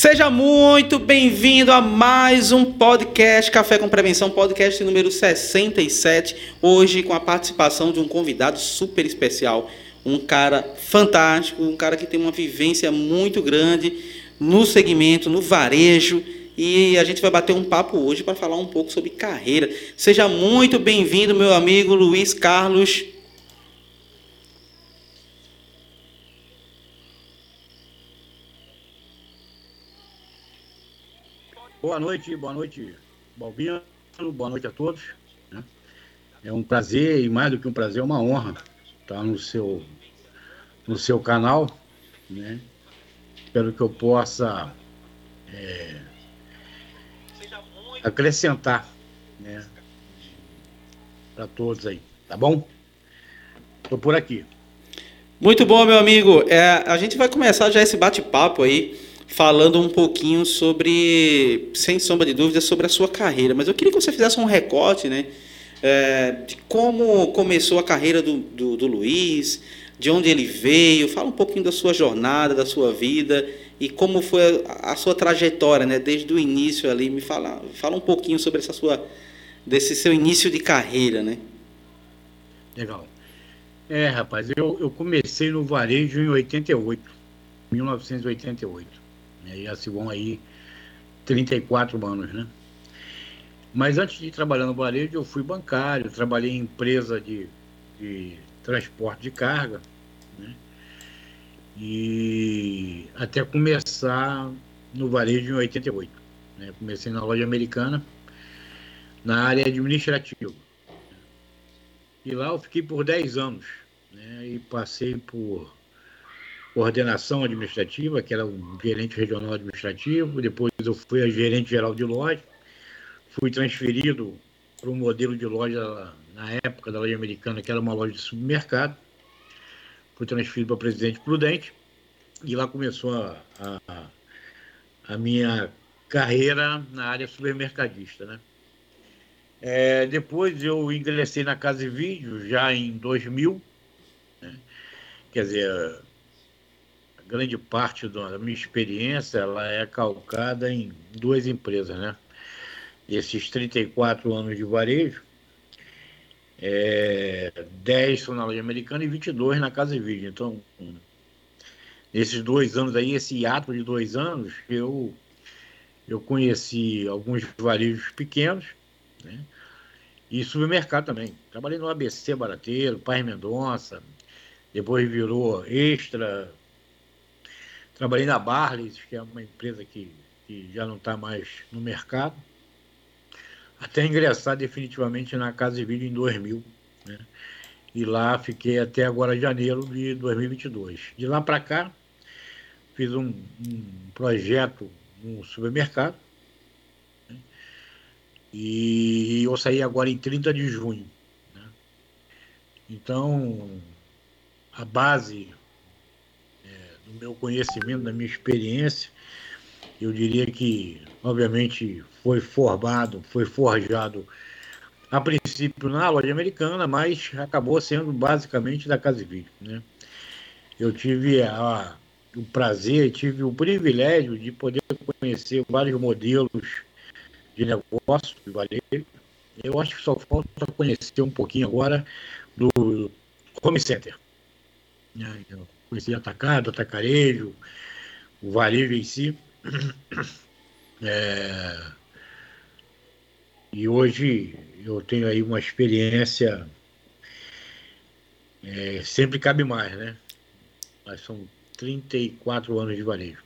Seja muito bem-vindo a mais um podcast Café com Prevenção, podcast número 67. Hoje com a participação de um convidado super especial, um cara fantástico, um cara que tem uma vivência muito grande no segmento, no varejo. E a gente vai bater um papo hoje para falar um pouco sobre carreira. Seja muito bem-vindo, meu amigo Luiz Carlos Boa noite, boa noite, Balbino, boa noite a todos. Né? É um prazer, e mais do que um prazer, é uma honra estar no seu, no seu canal. Né? Espero que eu possa é, acrescentar né, para todos aí, tá bom? Estou por aqui. Muito bom, meu amigo. É, a gente vai começar já esse bate-papo aí falando um pouquinho sobre, sem sombra de dúvida, sobre a sua carreira. Mas eu queria que você fizesse um recorte, né? É, de como começou a carreira do, do, do, Luiz, de onde ele veio, fala um pouquinho da sua jornada, da sua vida e como foi a, a sua trajetória, né? Desde o início ali, me fala, fala um pouquinho sobre essa sua, desse seu início de carreira, né? Legal. É, rapaz, eu, eu comecei no varejo em 88, 1988. E já se vão aí 34 anos, né? Mas antes de trabalhar no varejo, eu fui bancário, trabalhei em empresa de, de transporte de carga, né? E até começar no varejo em 88. Né? Comecei na loja americana, na área administrativa. E lá eu fiquei por 10 anos. Né? E passei por coordenação administrativa, que era o gerente regional administrativo, depois eu fui a gerente geral de loja, fui transferido para um modelo de loja na época da loja americana, que era uma loja de supermercado, fui transferido para presidente Prudente, e lá começou a, a, a minha carreira na área supermercadista, né? É, depois eu ingressei na Casa e Vídeo já em 2000, né? quer dizer, grande parte da minha experiência ela é calcada em duas empresas, né? Esses 34 anos de varejo, é, 10 são na loja americana e 22 na Casa e Vídeo. Então, nesses dois anos aí, esse ato de dois anos, eu, eu conheci alguns varejos pequenos, né? E supermercado também. Trabalhei no ABC Barateiro, Pai Mendonça, depois virou Extra, Trabalhei na Barley, que é uma empresa que, que já não está mais no mercado, até ingressar definitivamente na Casa de Vídeo em 2000. Né? E lá fiquei até agora janeiro de 2022. De lá para cá, fiz um, um, projeto no supermercado. Né? E eu saí agora em 30 de junho. Né? Então, a base do meu conhecimento, da minha experiência, eu diria que, obviamente, foi formado, foi forjado a princípio na loja americana, mas acabou sendo basicamente da Casa Vídeo. Né? Eu tive a, o prazer, tive o privilégio de poder conhecer vários modelos de negócio de varejo. Eu acho que só falta conhecer um pouquinho agora do Home Center. Conheci atacado, atacarejo, o varejo em si. É... E hoje eu tenho aí uma experiência, é, sempre cabe mais, né? Mas são 34 anos de varejo.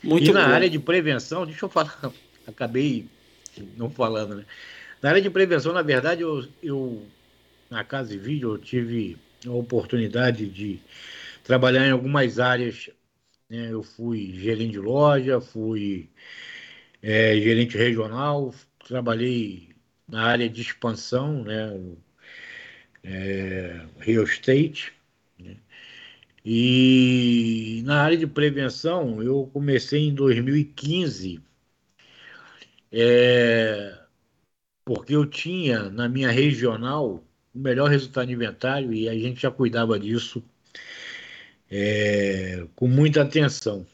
Muito e na bom. área de prevenção, deixa eu falar, acabei não falando, né? Na área de prevenção, na verdade, eu, eu na Casa e Vídeo, eu tive a oportunidade de trabalhar em algumas áreas. Né? Eu fui gerente de loja, fui é, gerente regional, trabalhei na área de expansão, né? É, real estate. Né? E na área de prevenção, eu comecei em 2015, é, porque eu tinha na minha regional o melhor resultado de inventário e a gente já cuidava disso é, com muita atenção.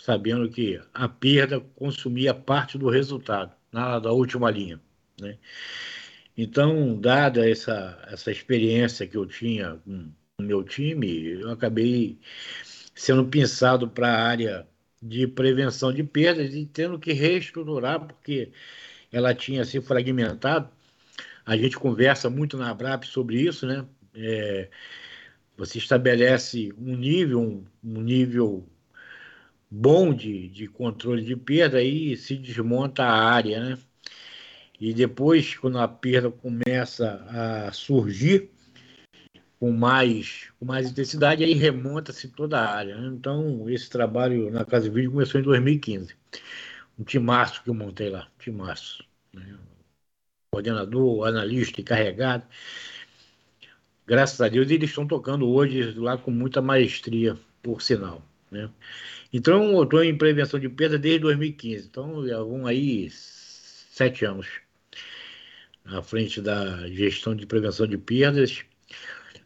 sabendo que a perda consumia parte do resultado na da última linha, né? Então, dada essa, essa experiência que eu tinha com o meu time, eu acabei sendo pensado para a área de prevenção de perdas e tendo que reestruturar, porque ela tinha se fragmentado. A gente conversa muito na ABRAP sobre isso, né? É, você estabelece um nível, um, um nível bom de, de controle de perda e se desmonta a área, né? E depois, quando a perda começa a surgir com mais, com mais intensidade, aí remonta-se toda a área. Né? Então, esse trabalho na Casa Vídeo começou em 2015. Um timaço que eu montei lá, timaço. Né? Coordenador, analista encarregado. Graças a Deus, eles estão tocando hoje lá com muita maestria, por sinal. Né? Então, eu estou em prevenção de perda desde 2015. Então, já vão aí sete anos à frente da gestão de prevenção de perdas,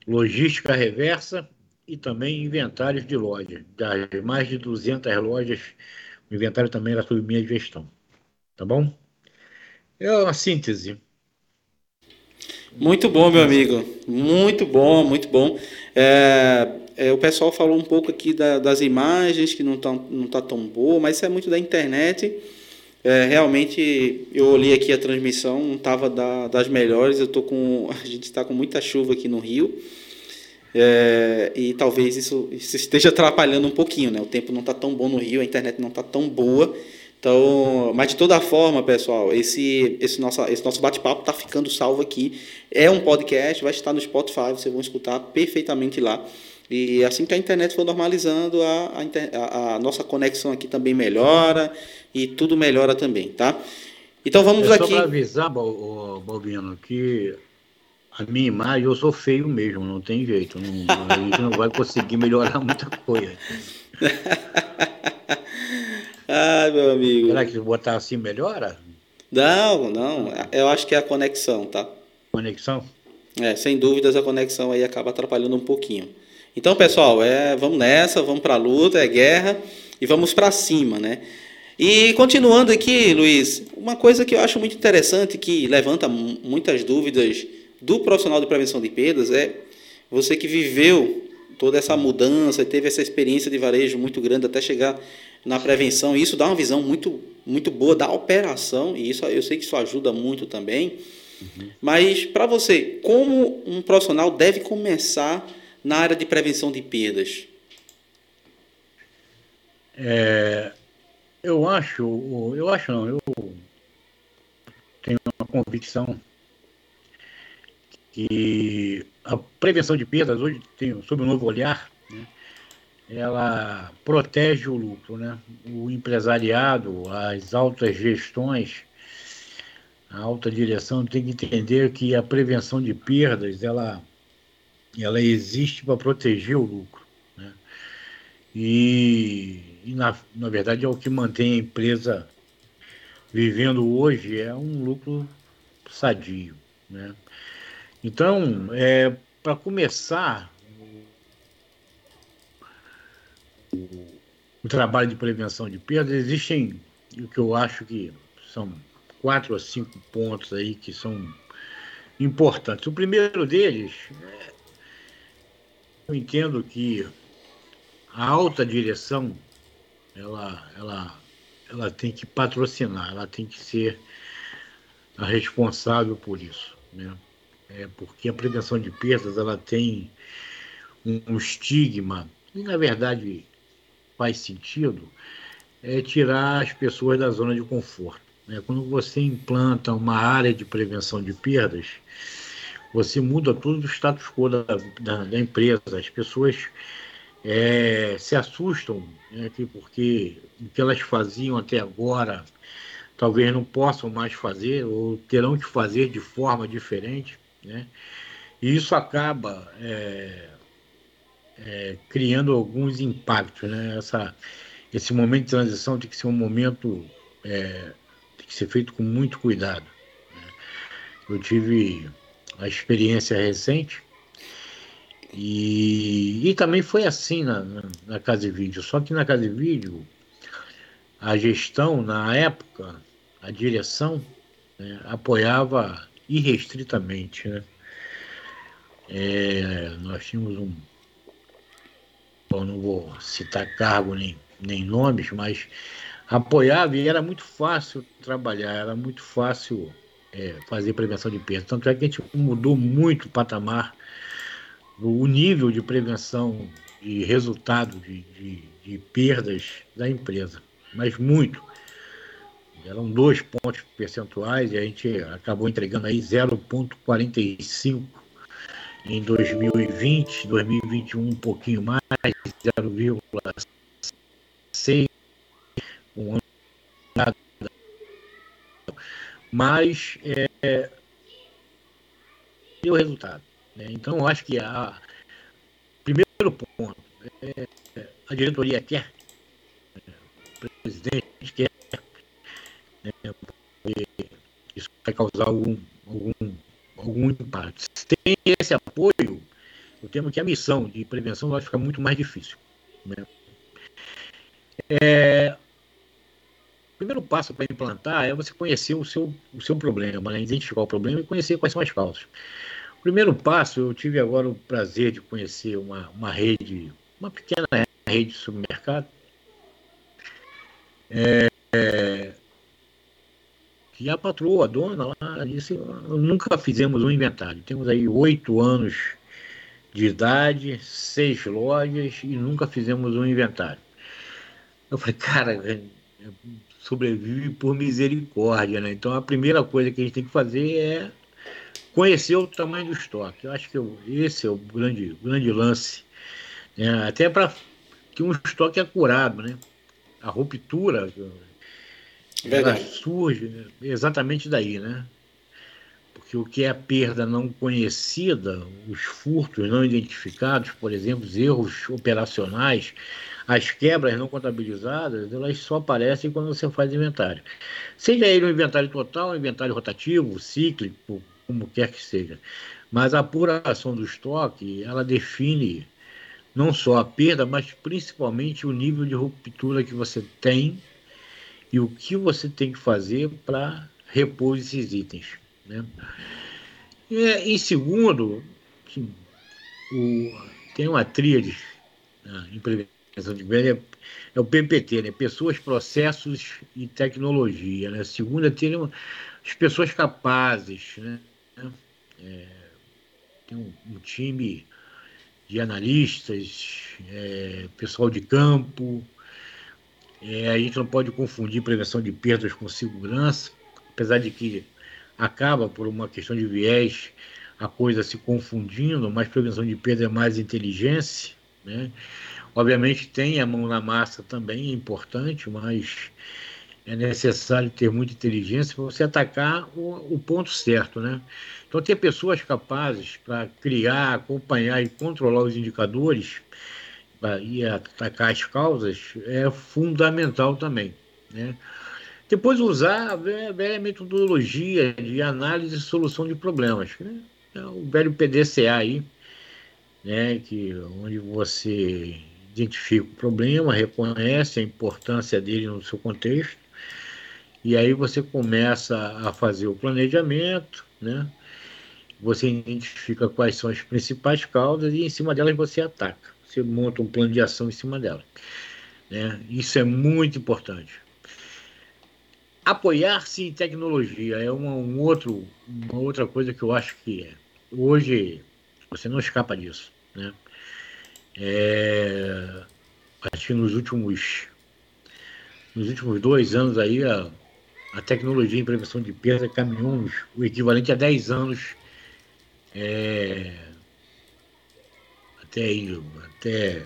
logística reversa e também inventários de loja. Das mais de 200 lojas, o inventário também era sob minha gestão. Tá bom? É uma síntese. Muito bom, meu amigo. Muito bom, muito bom. É, é, o pessoal falou um pouco aqui da, das imagens, que não está não tá tão boa, mas isso é muito da internet. É, realmente, eu olhei aqui a transmissão, não estava da, das melhores. Eu tô com, a gente está com muita chuva aqui no Rio. É, e talvez isso, isso, esteja atrapalhando um pouquinho, né? O tempo não está tão bom no Rio, a internet não está tão boa. Então, mas de toda forma, pessoal, esse, esse, nosso esse nosso bate-papo está ficando salvo aqui. É um podcast, vai estar no Spotify, vocês vão escutar perfeitamente lá. E assim que a internet for normalizando, a, a, a nossa conexão aqui também melhora e tudo melhora também, tá? Então vamos é aqui. Só para avisar, Balbino, que a minha imagem eu sou feio mesmo, não tem jeito. Não, a gente não vai conseguir melhorar muita coisa. ah, meu amigo. Será que botar assim melhora? Não, não. Eu acho que é a conexão, tá? Conexão? É, sem dúvidas a conexão aí acaba atrapalhando um pouquinho. Então, pessoal, é, vamos nessa, vamos para a luta, é guerra e vamos para cima, né? E continuando aqui, Luiz, uma coisa que eu acho muito interessante, que levanta muitas dúvidas do profissional de prevenção de perdas, é você que viveu toda essa mudança, teve essa experiência de varejo muito grande até chegar na prevenção, isso dá uma visão muito, muito boa da operação, e isso eu sei que isso ajuda muito também. Uhum. Mas para você, como um profissional deve começar na área de prevenção de perdas? É, eu acho, eu acho não, eu tenho uma convicção que a prevenção de perdas hoje tem sob um novo olhar, ela protege o lucro, né? O empresariado, as altas gestões, a alta direção tem que entender que a prevenção de perdas, ela ela existe para proteger o lucro. Né? E, e na, na verdade, é o que mantém a empresa vivendo hoje é um lucro sadio. Né? Então, é, para começar o, trabalho de prevenção de perdas, existem o que eu acho que são quatro ou cinco pontos aí que são importantes. O primeiro deles é eu entendo que a alta direção ela, ela, ela tem que patrocinar, ela tem que ser a responsável por isso, né? É porque a prevenção de perdas ela tem um, um estigma e na verdade faz sentido é tirar as pessoas da zona de conforto. Né? Quando você implanta uma área de prevenção de perdas, você muda todo o status quo da, da, da empresa. As pessoas é, se assustam né, porque o que elas faziam até agora talvez não possam mais fazer ou terão que fazer de forma diferente. Né? E isso acaba é, é, criando alguns impactos. Né? Essa, esse momento de transição tem que ser um momento, é, tem que ser feito com muito cuidado. Né? Eu tive a experiência recente. E, e também foi assim na, na, na Casa de Vídeo. Só que na Casa de Vídeo, a gestão, na época, a direção, né, apoiava irrestritamente. Né? É, nós tínhamos um. Bom, não vou citar cargo nem, nem nomes, mas apoiava e era muito fácil trabalhar, era muito fácil é, fazer prevenção de perda. Tanto é que a gente mudou muito o patamar, o nível de prevenção de resultado de, de, de perdas da empresa, mas muito. Eram dois pontos percentuais e a gente acabou entregando aí 0,45 em 2020, 2021 um pouquinho mais, 0,6 um ano mas é, deu resultado. Né? Então, eu acho que a primeiro ponto é, a diretoria quer, o presidente quer, né? isso vai causar algum, algum, algum impacto. Se tem esse apoio, eu temo que a missão de prevenção vai ficar muito mais difícil. Né? É, primeiro passo para implantar é você conhecer o seu, o seu problema, né? identificar o problema e conhecer quais são as causas. O primeiro passo, eu tive agora o prazer de conhecer uma, uma rede, uma pequena rede de supermercado, é, é, que a patroa, a dona lá, disse, nunca fizemos um inventário. Temos aí oito anos de idade, seis lojas e nunca fizemos um inventário. Eu falei, cara, sobrevive por misericórdia, né? Então a primeira coisa que a gente tem que fazer é conhecer o tamanho do estoque. Eu acho que esse é o grande, grande lance. Né? Até para que um estoque é curado, né? A ruptura ela surge exatamente daí, né? Porque o que é a perda não conhecida, os furtos não identificados, por exemplo, os erros operacionais, as quebras não contabilizadas, elas só aparecem quando você faz inventário. Seja ele um inventário total, um inventário rotativo, cíclico, como quer que seja. Mas a apuração do estoque, ela define não só a perda, mas principalmente o nível de ruptura que você tem e o que você tem que fazer para repor esses itens. Né? E, em segundo, o, tem uma tríade né, em prevenção de perda, é, é, o PPT, né? Pessoas, Processos e Tecnologia. Né? A segunda uma, as pessoas capazes, né? É, tem um, um, time de analistas, é, pessoal de campo. É, a gente não pode confundir prevenção de perdas com segurança, apesar de que acaba por uma questão de viés a coisa se confundindo, mas prevenção de perda é mais inteligência, né? Obviamente tem a mão na massa também, é importante, mas é necessário ter muita inteligência para você atacar o, o, ponto certo, né? Então, ter pessoas capazes para criar, acompanhar e controlar os indicadores e atacar as causas é fundamental também, né? Depois, usar a velha metodologia de análise e solução de problemas, né? é o velho PDCA aí, né? que, onde você identifica o problema, reconhece a importância dele no seu contexto, e aí você começa a fazer o planejamento, né? Você identifica quais são as principais causas e em cima delas você ataca. Você monta um plano de ação em cima delas. Né? Isso é muito importante. Apoiar-se em tecnologia é uma, um outro, uma outra coisa que eu acho que é. hoje você não escapa disso. Né? É, acho que nos últimos, nos últimos dois anos aí a, a tecnologia em prevenção de perda caminhou o equivalente a 10 anos é, até, aí, até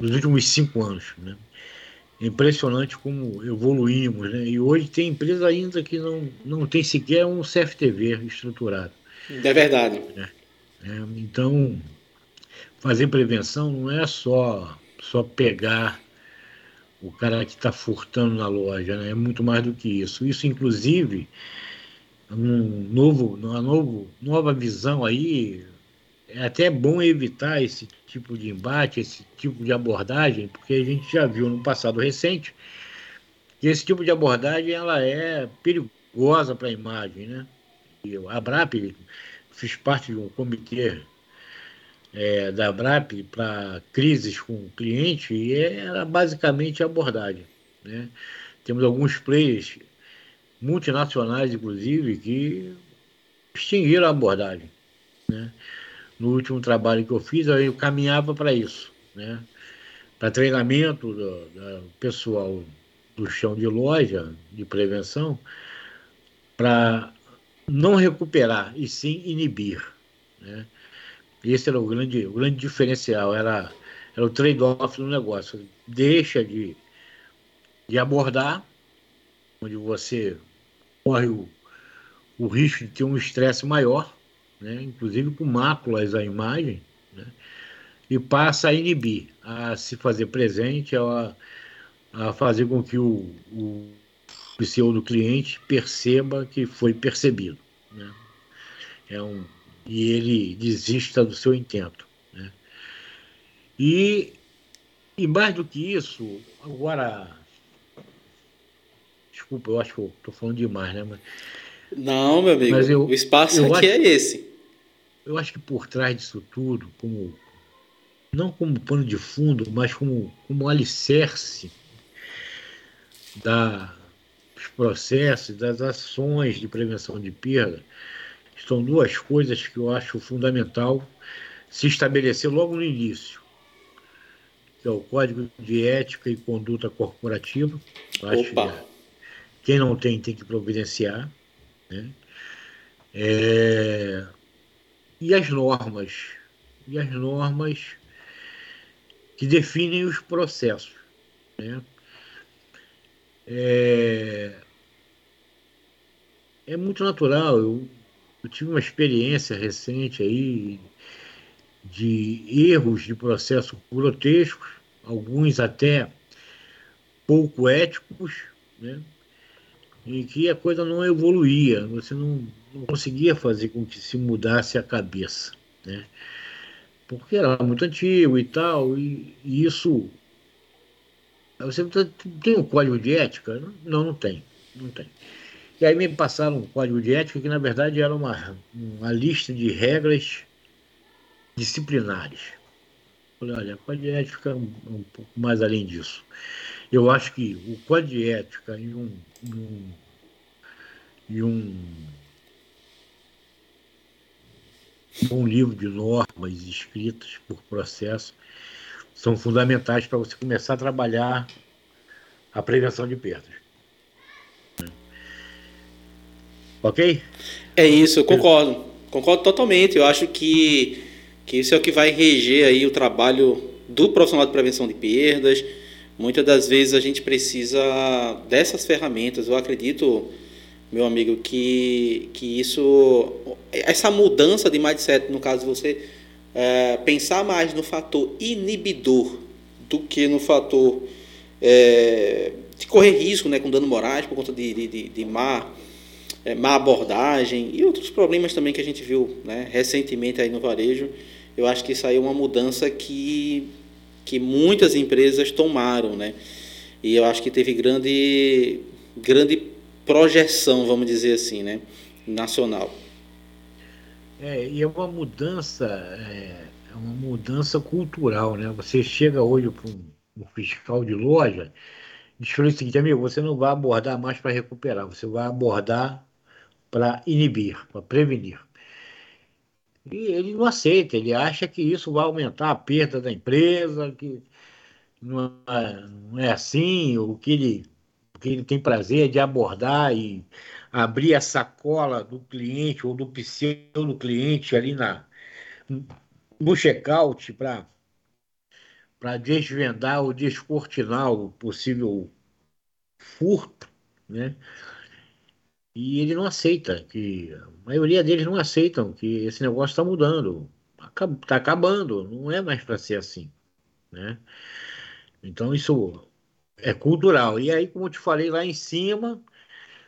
nos últimos cinco anos. Né? Impressionante como evoluímos. Né? E hoje tem empresa ainda que não, não tem sequer um CFTV estruturado. É verdade. É, é, então, fazer prevenção não é só, só pegar o cara que está furtando na loja, né? é muito mais do que isso. Isso, inclusive, um novo, uma novo, nova visão aí, é até bom evitar esse tipo de embate, esse tipo de abordagem, porque a gente já viu no passado recente E esse tipo de abordagem ela é perigosa para a imagem, né? E a BRAP fiz parte de um comitê é, da BRAP para crises com o cliente e era basicamente a abordagem, né? Temos alguns players multinacionais, inclusive, que extinguiram a abordagem, né? No último trabalho que eu fiz, eu caminhava para isso, né? Para treinamento do, do pessoal do chão de loja de prevenção, para não recuperar e sim inibir, né? Esse era o grande, o grande diferencial, era, era o trade-off do negócio. Deixa de, de abordar, onde você corre o, o risco de ter um estresse maior, né? inclusive com máculas à imagem, né? e passa a inibir, a se fazer presente, a, a fazer com que o, o pseudo cliente perceba que foi percebido. Né? É um, e ele desista do seu intento. Né? E, e mais do que isso, agora. Desculpa, eu acho que estou falando demais, né? Mas, Não, meu amigo, eu, o espaço aqui acho, é esse. Eu acho que por trás disso tudo, como não como pano de fundo, mas como, como alicerce da, dos processos, das ações de prevenção de perda, são duas coisas que eu acho fundamental se estabelecer logo no início, que é o Código de Ética e Conduta Corporativa. Opa. Que quem não tem tem que providenciar. Né? É... E as normas. E as normas que definem os processos. Né? É... é muito natural. Eu eu tive uma experiência recente aí de erros de processo grotescos, alguns até pouco éticos, né? Em que a coisa não evoluía, você não, não conseguia fazer com que se mudasse a cabeça, né? porque era muito antigo e tal, e, e isso. Você tem um código de ética? Não, não tem, não tem. E aí me passaram um código de ética que, na verdade, era uma, uma lista de regras disciplinares. Falei, olha, o código de ética é um, pouco mais além disso. Eu acho que o código de ética e um, um, e um, um livro de normas escritas por processo são fundamentais para você começar a trabalhar a prevenção de perdas. Ok? É isso, eu concordo. Concordo totalmente. Eu acho que, que isso é o que vai reger aí o trabalho do profissional de prevenção de perdas. Muitas das vezes a gente precisa dessas ferramentas. Eu acredito, meu amigo, que, que isso, essa mudança de mindset, no caso você é, pensar mais no fator inibidor do que no fator é, de correr risco né, com dano morais por conta de, de, de, de má é, má abordagem e outros problemas também que a gente viu né, recentemente aí no varejo. Eu acho que isso aí é uma mudança que, que muitas empresas tomaram, né? E eu acho que teve grande, grande projeção, vamos dizer assim, né? Nacional. É, e é uma mudança, é, é uma mudança cultural, né? Você chega hoje para um, fiscal de loja, diz o seguinte, amigo, você não vai abordar mais para recuperar, você vai abordar para inibir, para prevenir. E ele não aceita, ele acha que isso vai aumentar a perda da empresa, que não é, não é assim, o que, ele, o que ele tem prazer é de abordar e abrir a sacola do cliente ou do pseudo cliente ali na, no check-out para para desvendar ou descortinar o possível furto, né? E ele não aceita, que a maioria deles não aceitam que esse negócio está mudando, está acabando, não é mais para ser assim. Né? Então isso é cultural. E aí, como eu te falei lá em cima,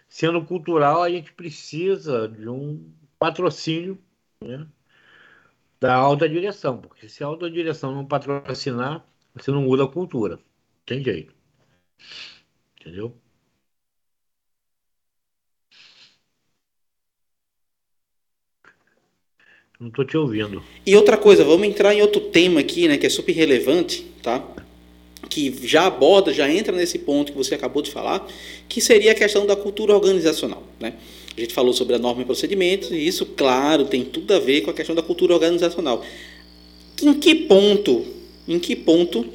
sendo cultural, a gente precisa de um patrocínio né, da alta direção, porque se a alta direção não patrocinar, você não muda a cultura. Tem jeito. Entendeu? Não estou te ouvindo. E outra coisa, vamos entrar em outro tema aqui, né, que é super relevante, tá? Que já aborda, já entra nesse ponto que você acabou de falar, que seria a questão da cultura organizacional, né? A gente falou sobre a norma e procedimentos, e isso, claro, tem tudo a ver com a questão da cultura organizacional. Em que ponto, em que ponto,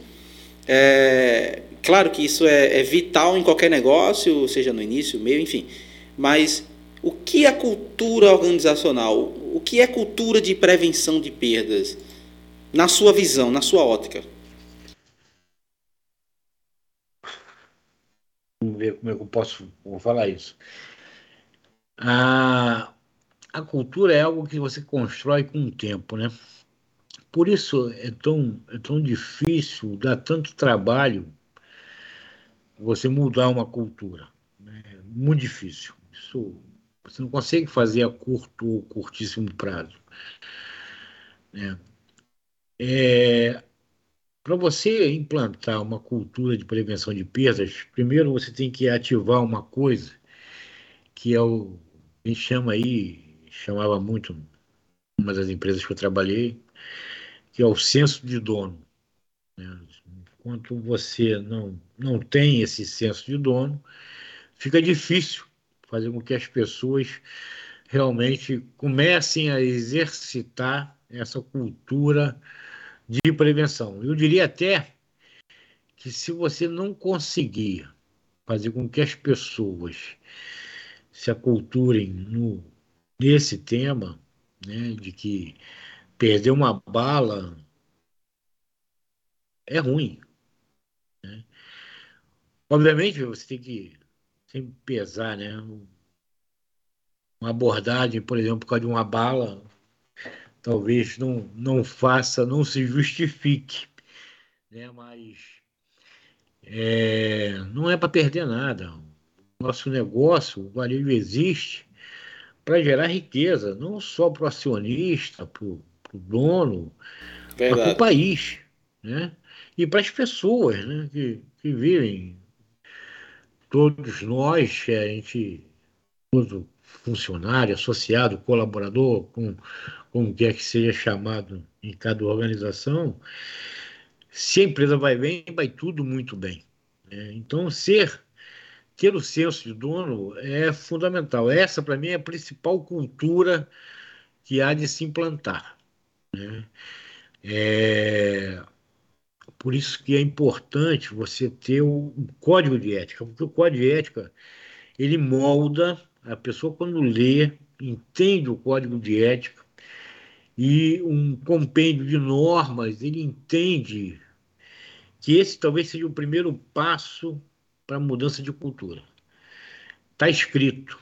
é, claro que isso é, é vital em qualquer negócio, seja no início, meio, enfim, mas o que é cultura organizacional? O que é cultura de prevenção de perdas? Na sua visão, na sua ótica. Vamos ver como é eu posso vou falar isso. A, a cultura é algo que você constrói com o tempo, né? Por isso é tão, é tão difícil, dá tanto trabalho você mudar uma cultura. É muito difícil. Isso você não consegue fazer a curto ou curtíssimo prazo. É, é Para você implantar uma cultura de prevenção de perdas, primeiro você tem que ativar uma coisa que é o gente chama aí, chamava muito uma das empresas que eu trabalhei, que é o senso de dono. Né? Enquanto você não, não tem esse senso de dono, fica difícil fazer com que as pessoas realmente comecem a exercitar essa cultura de prevenção. Eu diria até que se você não conseguir fazer com que as pessoas se aculturem no, nesse tema, né, de que perder uma bala é ruim. Né? Obviamente, você tem que sempre pesar, né? Uma abordagem, por exemplo, por causa de uma bala, talvez não, não faça, não se justifique, né? Mas é, não é para perder nada nosso negócio, o varejo existe para gerar riqueza, não só para o acionista, para o dono, para o país, né? E para as pessoas né? que, que vivem. Todos nós, a gente, todo funcionário, associado, colaborador, com como quer que seja chamado em cada organização, se a empresa vai bem, vai tudo muito bem. Né? Então, ser ter o senso de dono é fundamental. Essa, para mim, é a principal cultura que há de se implantar. Né? É... Por isso que é importante você ter o código de ética, porque o código de ética ele molda a pessoa quando lê, entende o código de ética e um compêndio de normas, ele entende que esse talvez seja o primeiro passo para mudança de cultura. Está escrito.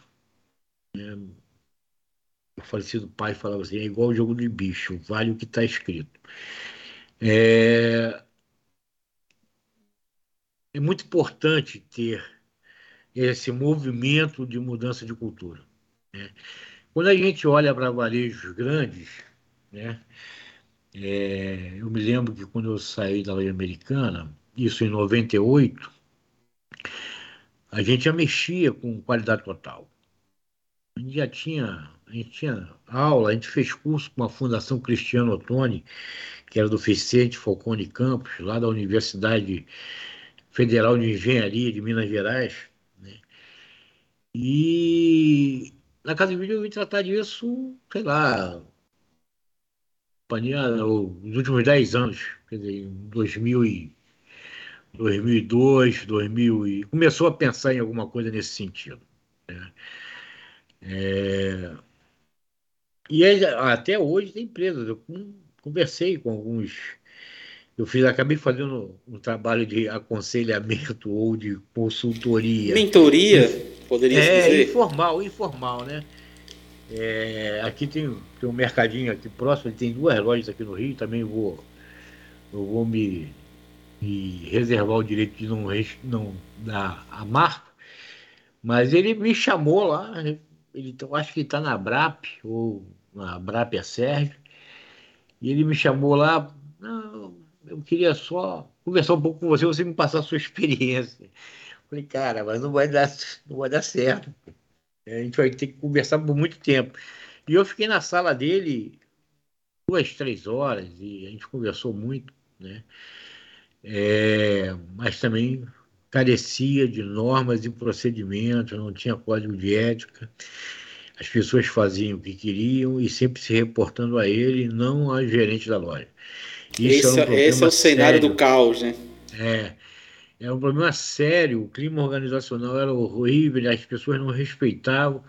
Né? O falecido pai falava assim: é igual o jogo de bicho, vale o que está escrito. É... é muito importante ter esse movimento de mudança de cultura. Né? Quando a gente olha para varejos grandes, né? É, eu me lembro que quando eu saí da lei americana, isso em 98, a gente já mexia com qualidade total. A gente já tinha, a gente tinha aula, a gente fez curso com a Fundação Cristiano Ottoni, que era do Vicente Falcone Campos, lá da Universidade Federal de Engenharia de Minas Gerais. Né? E na Casa de Vídeo eu vim tratar disso, sei lá, nos últimos 10 anos, quer dizer, em 2000 e 2002, 2000 e começou a pensar em alguma coisa nesse sentido. Né? É... E até hoje tem empresas. Eu conversei com alguns. Eu fiz, acabei fazendo um trabalho de aconselhamento ou de consultoria. Mentoria, poderia é, dizer? informal, informal, né? É, aqui tem, tem um mercadinho aqui próximo, tem duas lojas aqui no Rio, também vou, eu vou me e reservar o direito de não, não dar a marca, mas ele me chamou lá, ele, eu acho que está na BRAP, ou na BRAP é Sérgio, e ele me chamou lá, eu queria só conversar um pouco com você, você me passar a sua experiência. Falei, cara, mas não vai dar, não vai dar certo. A gente vai ter que conversar por muito tempo. E eu fiquei na sala dele duas, três horas e a gente conversou muito, né? É, mas também carecia de normas e procedimentos, não tinha código de ética. As pessoas faziam o que queriam e sempre se reportando a ele, não ao gerente da loja. Isso esse, é, um esse é o cenário sério. do caos, né? É. É um problema sério, o clima organizacional era horrível, as pessoas não respeitavam.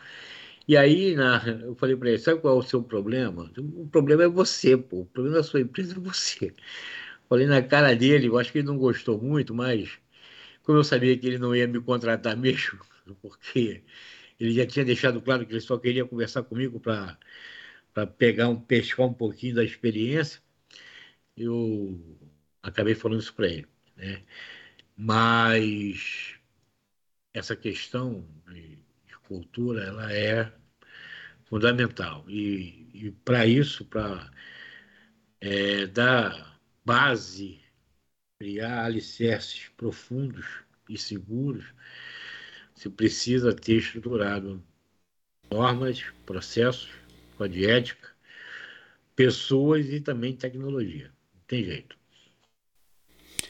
E aí na, eu falei para ele, sabe qual é o seu problema? O problema é você, pô. O problema da sua empresa é você. Falei na cara dele, eu acho que ele não gostou muito, mas como eu sabia que ele não ia me contratar mesmo, porque ele já tinha deixado claro que ele só queria conversar comigo para pegar um pescar um pouquinho da experiência, eu acabei falando isso para ele. Né? Mas essa questão de, de cultura ela é fundamental e, e para isso, para é, dar base criar alicerces profundos e seguros, se precisa ter estruturado normas, processos, código de ética, pessoas e também tecnologia. Tem jeito.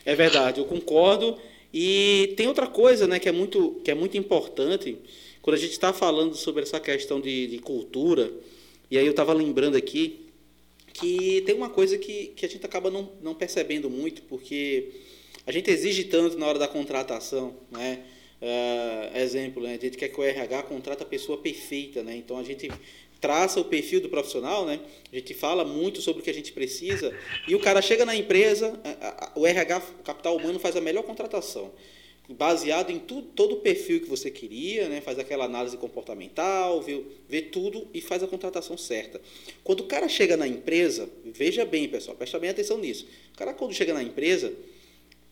É verdade, eu concordo. E tem outra coisa né, que, é muito, que é muito importante, quando a gente está falando sobre essa questão de, de cultura, e aí eu estava lembrando aqui, que tem uma coisa que, que a gente acaba não, não percebendo muito, porque a gente exige tanto na hora da contratação, né? Uh, exemplo, né? a gente quer que o RH contrate a pessoa perfeita, né? Então a gente traça o perfil do profissional, né? A gente fala muito sobre o que a gente precisa e o cara chega na empresa, o RH, o capital humano faz a melhor contratação baseado em tudo, todo o perfil que você queria, né? faz aquela análise comportamental, vê, vê tudo e faz a contratação certa. Quando o cara chega na empresa, veja bem, pessoal, presta bem atenção nisso. O cara, quando chega na empresa,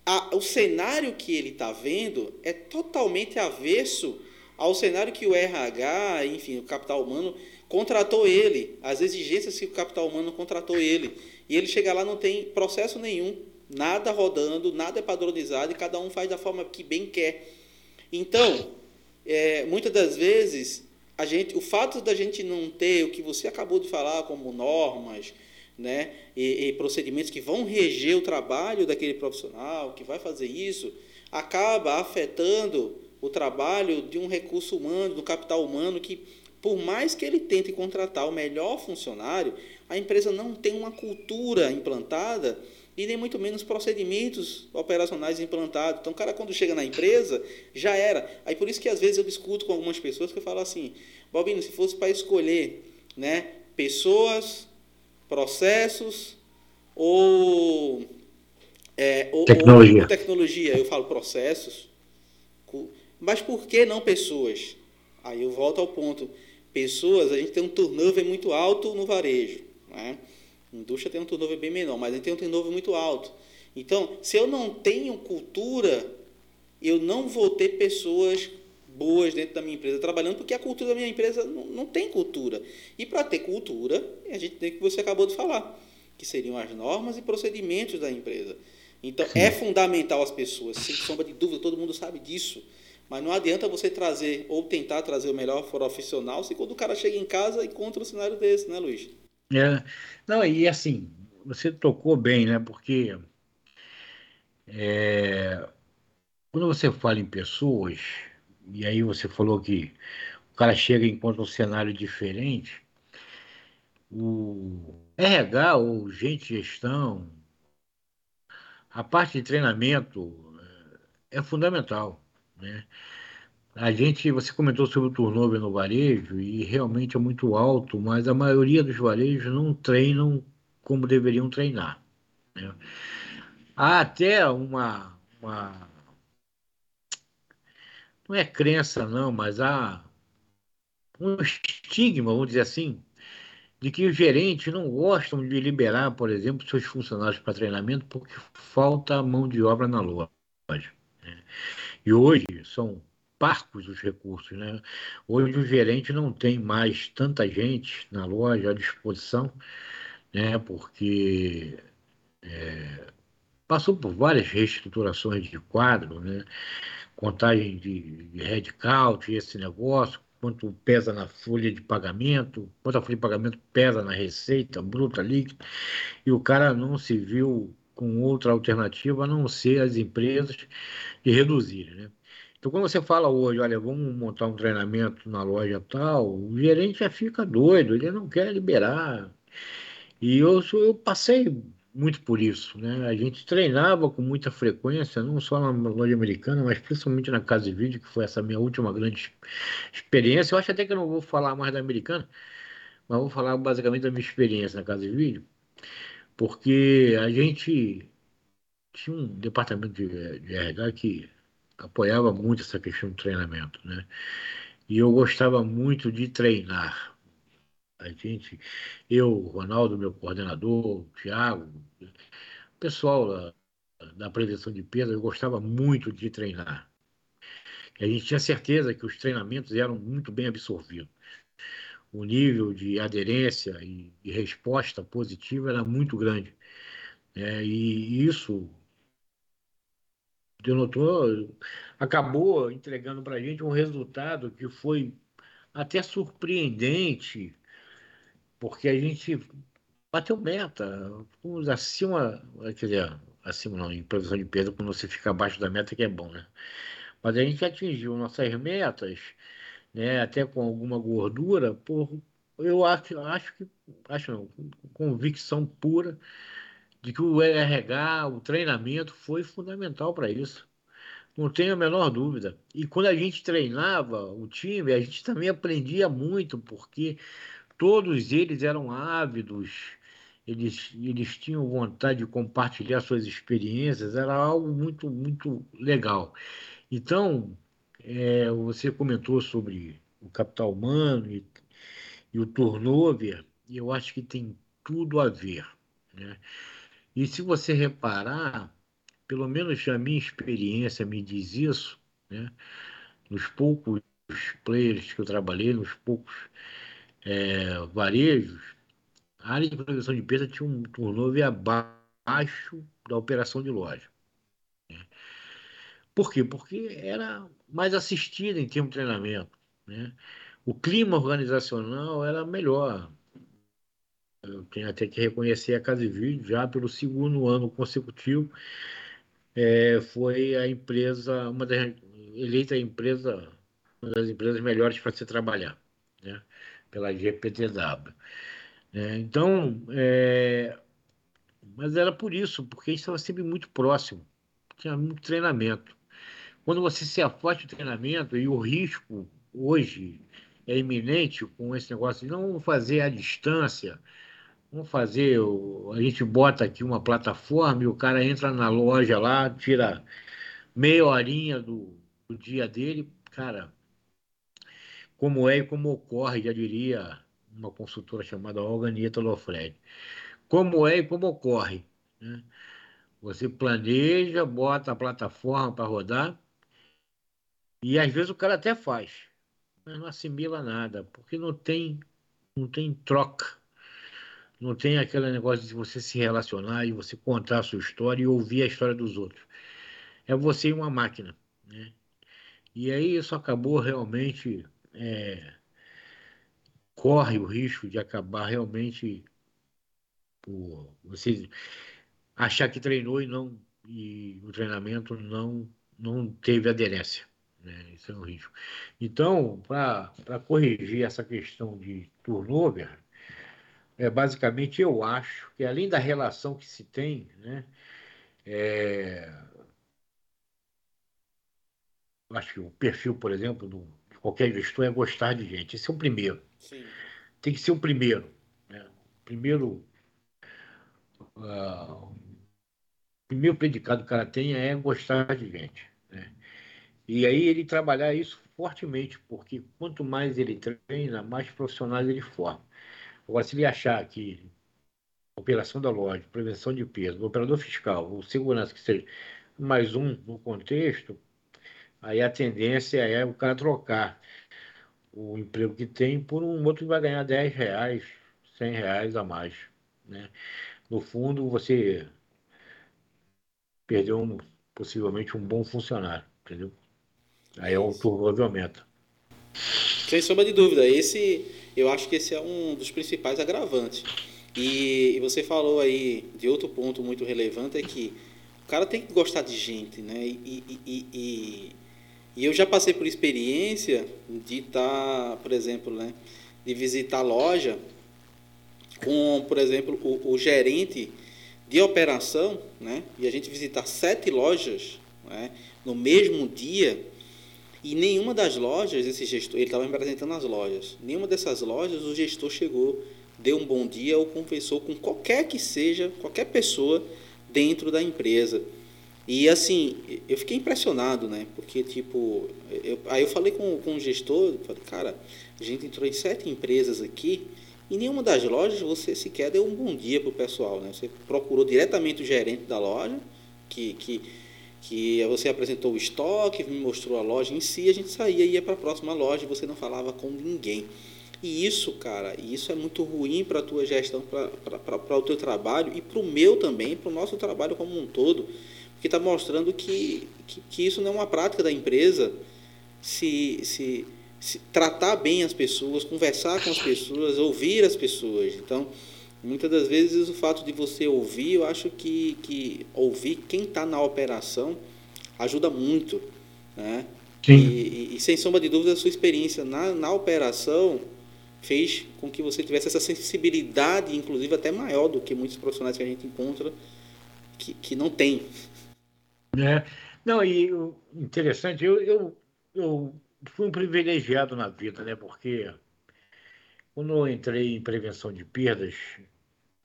a, o cenário que ele está vendo é totalmente avesso ao cenário que o RH, enfim, o capital humano, contratou ele, as exigências que o capital humano contratou ele. E ele chega lá não tem processo nenhum Nada rodando, nada é padronizado e cada um faz da forma que bem quer. Então, é, muitas das vezes, a gente, o fato da gente não ter o que você acabou de falar, como normas né, e, e procedimentos que vão reger o trabalho daquele profissional, que vai fazer isso, acaba afetando o trabalho de um recurso humano, do capital humano, que, por mais que ele tente contratar o melhor funcionário, a empresa não tem uma cultura implantada e nem muito menos procedimentos operacionais implantados. Então, o cara, quando chega na empresa, já era. Aí, por isso que às vezes eu discuto com algumas pessoas que eu falo assim: Balbino, se fosse para escolher né, pessoas, processos ou, é, ou, tecnologia. Ou tecnologia, eu falo processos. Mas por que não pessoas? Aí eu volto ao ponto. Pessoas, a gente tem um turnover muito alto no varejo. Né? A indústria tem um turnover bem menor, mas a gente tem um turnover muito alto. Então, se eu não tenho cultura, eu não vou ter pessoas boas dentro da minha empresa trabalhando, porque a cultura da minha empresa não, não tem cultura. E para ter cultura, a gente tem o que você acabou de falar, que seriam as normas e procedimentos da empresa. Então, Sim. é fundamental as pessoas, sem sombra de dúvida, todo mundo sabe disso. Mas não adianta você trazer ou tentar trazer o melhor profissional se quando o cara chega em casa encontra um cenário desse, né, Luiz? É, não, e assim, você tocou bem, né? Porque é, quando você fala em pessoas, e aí você falou que o cara chega e encontra um cenário diferente, o RH ou gente gestão, a parte de treinamento é fundamental, né? A gente, você comentou sobre o turnover no varejo e realmente é muito alto, mas a maioria dos varejos não treinam como deveriam treinar. Né? Há até uma, uma, não é crença não, mas há um estigma, vamos dizer assim, de que os gerentes não gostam de liberar, por exemplo, seus funcionários para treinamento porque falta mão de obra na loja. E hoje são parcos os recursos. Né? Hoje o gerente não tem mais tanta gente na loja à disposição, né? porque é, passou por várias reestruturações de quadro, né? contagem de, de headcount, esse negócio, quanto pesa na folha de pagamento, quanto a folha de pagamento pesa na receita bruta líquida, e o cara não se viu com outra alternativa a não ser as empresas de reduzirem, né? Então, quando você fala hoje, olha, vamos montar um treinamento na loja tal, o gerente já fica doido, ele não quer liberar. E eu, eu passei muito por isso, né? A gente treinava com muita frequência, não só na loja americana, mas principalmente na Casa de Vídeo, que foi essa minha última grande experiência. Eu acho até que eu não vou falar mais da americana, mas vou falar basicamente da minha experiência na Casa de Vídeo, porque a gente tinha um departamento de, de RH que apoiava muito essa questão do treinamento, né? E eu gostava muito de treinar. A gente, eu, Ronaldo, meu coordenador, o Thiago, o pessoal da, da prevenção de peso, eu gostava muito de treinar. E a gente tinha certeza que os treinamentos eram muito bem absorvidos. O nível de aderência e, e resposta positiva era muito grande. É, e isso denotou, acabou entregando para a gente um resultado que foi até surpreendente, porque a gente bateu meta, fomos acima, quer dizer, acima não, em previsão de peso, quando você fica abaixo da meta que é bom, né? Mas a gente atingiu nossas metas, né, até com alguma gordura, por, eu acho, acho que, acho não, convicção pura de que o RH, o treinamento foi fundamental para isso. Não tenho a menor dúvida. E quando a gente treinava o time, a gente também aprendia muito, porque todos eles eram ávidos, eles, eles tinham vontade de compartilhar suas experiências, era algo muito, muito legal. Então, é, você comentou sobre o capital humano e, e o turnover, e eu acho que tem tudo a ver. Né? E se você reparar, pelo menos a minha experiência me diz isso, né? nos poucos players que eu trabalhei, nos poucos é, varejos, a área de prevenção de perda tinha um turnover abaixo da operação de loja. Né? Por quê? Porque era mais assistida em termos de treinamento. Né? O clima organizacional era melhor. Eu tenho até que reconhecer a Casa de Vídeo, já pelo segundo ano consecutivo, é, foi a empresa, uma das, eleita a empresa, uma das empresas melhores para se trabalhar, né? pela GPTW. É, então, é, mas era por isso, porque a gente estava sempre muito próximo, tinha muito treinamento. Quando você se afasta do treinamento e o risco hoje é iminente com esse negócio de não fazer a distância, Vamos fazer, a gente bota aqui uma plataforma e o cara entra na loja lá, tira meia horinha do, do dia dele, cara, como é e como ocorre, já diria uma consultora chamada Olga Nita Lofred. Como é e como ocorre. Né? Você planeja, bota a plataforma para rodar, e às vezes o cara até faz, mas não assimila nada, porque não tem, não tem troca não tem aquele negócio de você se relacionar e você contar a sua história e ouvir a história dos outros. É você e uma máquina. Né? E aí isso acabou realmente. É, corre o risco de acabar realmente por você achar que treinou e não e o treinamento não não teve aderência né? isso é um risco então para corrigir essa questão de turnover é, basicamente, eu acho que além da relação que se tem, né, é, eu acho que o perfil, por exemplo, do, de qualquer gestor é gostar de gente. Esse é o primeiro. Sim. Tem que ser o primeiro. Né? Primeiro, uh, o primeiro predicado que o cara tem é gostar de gente. Né? E aí ele trabalhar isso fortemente, porque quanto mais ele treina, mais profissionais ele forma. Agora, se ele achar que operação da loja, prevenção de peso, operador fiscal, ou segurança que seja mais um no contexto, aí a tendência é o cara trocar o emprego que tem por um outro que vai ganhar 10 reais, 100 reais a mais. Né? No fundo, você perdeu um, possivelmente um bom funcionário, entendeu? Aí é o turnover aumenta. Sem sombra de dúvida. Esse, eu acho que esse é um dos principais agravantes. E, e você falou aí de outro ponto muito relevante é que o cara tem que gostar de gente, né? E, e, e, e eu já passei por experiência de estar, tá, por exemplo, né? De visitar loja com, por exemplo, o, o gerente de operação, né? E a gente visitar sete lojas né? no mesmo dia e nenhuma das lojas, esse gestor, ele estava me apresentando as lojas, nenhuma dessas lojas o gestor chegou, deu um bom dia ou conversou com qualquer que seja, qualquer pessoa dentro da empresa. E assim, eu fiquei impressionado, né? Porque, tipo, eu, aí eu falei com, com o gestor, falei, cara, a gente entrou em sete empresas aqui, e nenhuma das lojas você sequer deu um bom dia para o pessoal, né? Você procurou diretamente o gerente da loja, que, que que você apresentou o estoque, me mostrou a loja em si, a gente saía e ia para a próxima loja e você não falava com ninguém. E isso, cara, isso é muito ruim para a tua gestão, para o teu trabalho e para o meu também, para o nosso trabalho como um todo, porque está mostrando que, que, que, isso não é uma prática da empresa se, se, se tratar bem as pessoas, conversar com as pessoas, ouvir as pessoas. Então, Muitas das vezes o fato de você ouvir, eu acho que, que ouvir quem está na operação ajuda muito. Né? E, e, e, sem sombra de dúvida, a sua experiência na, na operação fez com que você tivesse essa sensibilidade, inclusive até maior do que muitos profissionais que a gente encontra que, que não tem. É. Não, e interessante, eu, eu, eu fui um privilegiado na vida, né? Porque quando eu entrei em prevenção de perdas,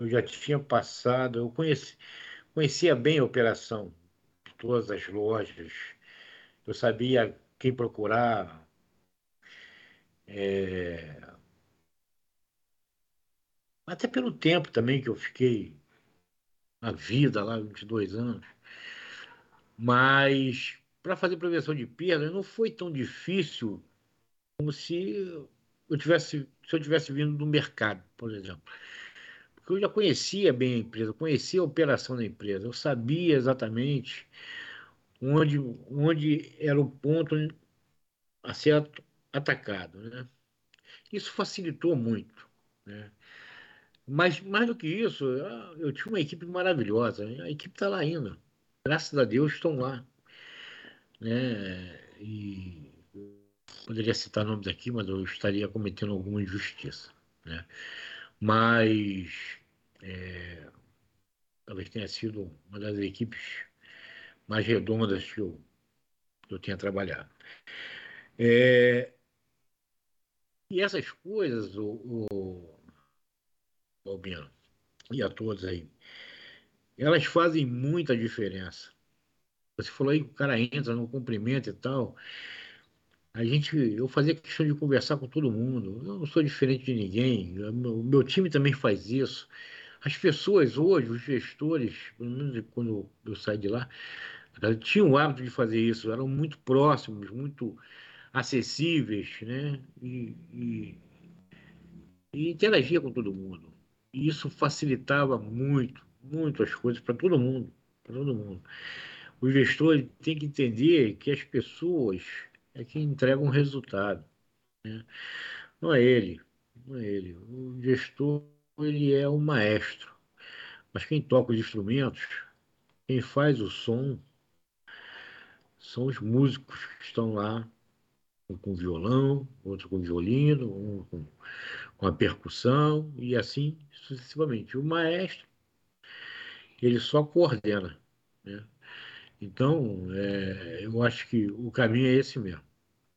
eu já tinha passado, eu conheci, conhecia bem a operação de todas as lojas, eu sabia quem procurar. É... Até pelo tempo também que eu fiquei na vida lá, 22 anos. Mas para fazer prevenção de perda não foi tão difícil como se eu tivesse, se eu tivesse vindo do mercado, por exemplo. Porque eu já conhecia bem a empresa, conhecia a operação da empresa, eu sabia exatamente onde, onde era o ponto a ser atacado. Né? Isso facilitou muito. Né? Mas, mais do que isso, eu tinha uma equipe maravilhosa. A equipe está lá ainda. Graças a Deus estão lá. Né? E poderia citar nomes aqui, mas eu estaria cometendo alguma injustiça. Né? Mas é, talvez tenha sido uma das equipes mais redondas que eu, que eu tenha trabalhado. É, e essas coisas, o, o e a todos aí, elas fazem muita diferença. Você falou aí que o cara entra no cumprimento e tal. A gente, eu fazia questão de conversar com todo mundo. Eu não sou diferente de ninguém. O meu time também faz isso. As pessoas hoje, os gestores, pelo menos quando eu saí de lá, tinham o hábito de fazer isso. Eram muito próximos, muito acessíveis, né? E, e, e interagia com todo mundo. E isso facilitava muito, muito as coisas para todo mundo, para todo mundo. O gestor tem que entender que as pessoas é que entrega um resultado. Né? Não é ele, não é ele. O gestor ele é o maestro, mas quem toca os instrumentos, quem faz o som, são os músicos que estão lá, um com violão, outro com violino, um com, com a percussão e assim sucessivamente. O maestro ele só coordena, né? Então, é, eu acho que o caminho é esse mesmo.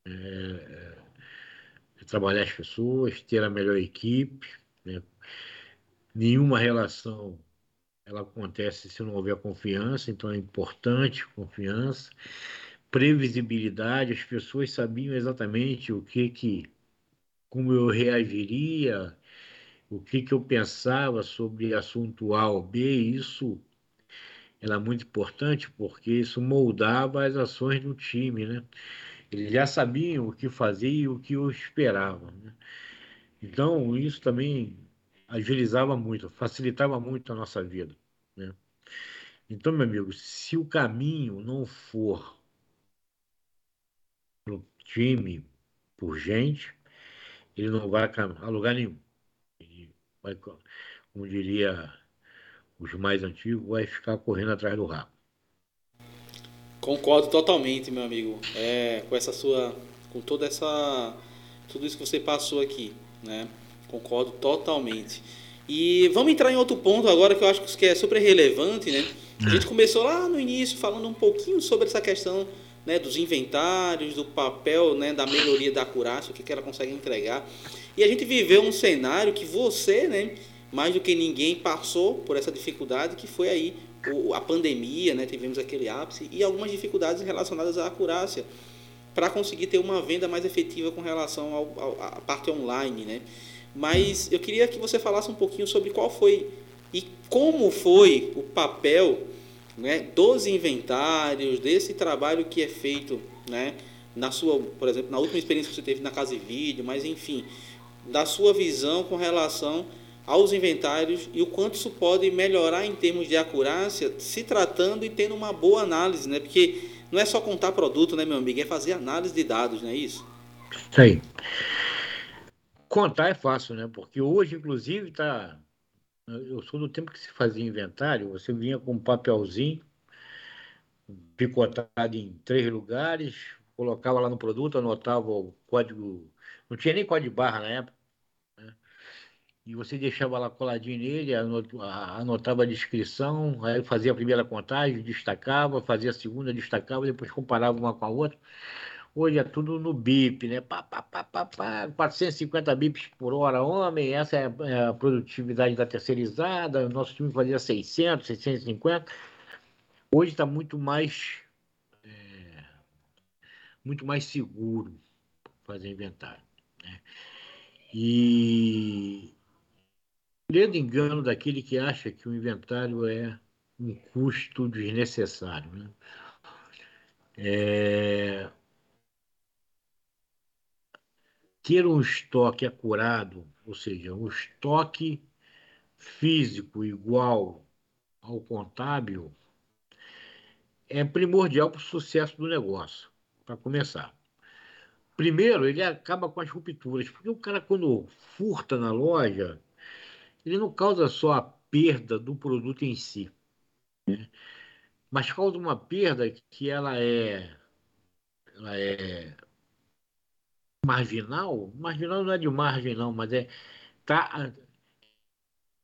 É, é trabalhar as pessoas, ter a melhor equipe. Né? Nenhuma relação ela acontece se não houver confiança, então é importante confiança, previsibilidade, as pessoas sabiam exatamente o que que como eu reagiria, o que que eu pensava sobre assunto A ou B, isso era muito importante porque isso moldava as ações do time, né? Eles já sabiam o que fazer e o que eu esperava. Né? Então, isso também agilizava muito, facilitava muito a nossa vida. Né? Então, meu amigo, se o caminho não for para o time por gente, ele não vai a lugar nenhum. Ele vai, como diria os mais antigos, vai ficar correndo atrás do rabo. Concordo totalmente, meu amigo, é, com essa sua, com toda essa, tudo isso que você passou aqui, né? Concordo totalmente. E vamos entrar em outro ponto agora que eu acho que é super relevante, né? A gente começou lá no início falando um pouquinho sobre essa questão né, dos inventários, do papel né, da melhoria da acurácia, o que, que ela consegue entregar. E a gente viveu um cenário que você, né, mais do que ninguém, passou por essa dificuldade que foi aí a pandemia, né, tivemos aquele ápice, e algumas dificuldades relacionadas à acurácia, para conseguir ter uma venda mais efetiva com relação ao, ao, à parte online. Né? Mas eu queria que você falasse um pouquinho sobre qual foi e como foi o papel né, dos inventários, desse trabalho que é feito, né, na sua, por exemplo, na última experiência que você teve na casa de vídeo, mas enfim, da sua visão com relação aos inventários e o quanto isso pode melhorar em termos de acurácia, se tratando e tendo uma boa análise, né? Porque não é só contar produto, né, meu amigo, é fazer análise de dados, não é isso? Isso aí. Contar é fácil, né? Porque hoje, inclusive, está eu sou do tempo que se fazia inventário, você vinha com um papelzinho picotado em três lugares, colocava lá no produto, anotava o código, não tinha nem código de barra na época? E você deixava lá coladinho nele, anotava a descrição, aí fazia a primeira contagem, destacava, fazia a segunda, destacava, depois comparava uma com a outra. Hoje é tudo no BIP, né? Pá, pá, pá, pá, pá, 450 bips por hora, homem. Essa é, é a produtividade da terceirizada. O nosso time fazia 600, 650. Hoje está muito mais é, muito mais seguro fazer inventário. Né? E lendo engano daquele que acha que o inventário é um custo desnecessário. Né? É, ter um estoque acurado, ou seja, um estoque físico igual ao contábil, é primordial para o sucesso do negócio, para começar. Primeiro, ele acaba com as rupturas, porque o cara, quando furta na loja, ele não causa só a perda do produto em si, né? mas causa uma perda que ela é, ela é marginal, marginal não é de margem não, mas é tá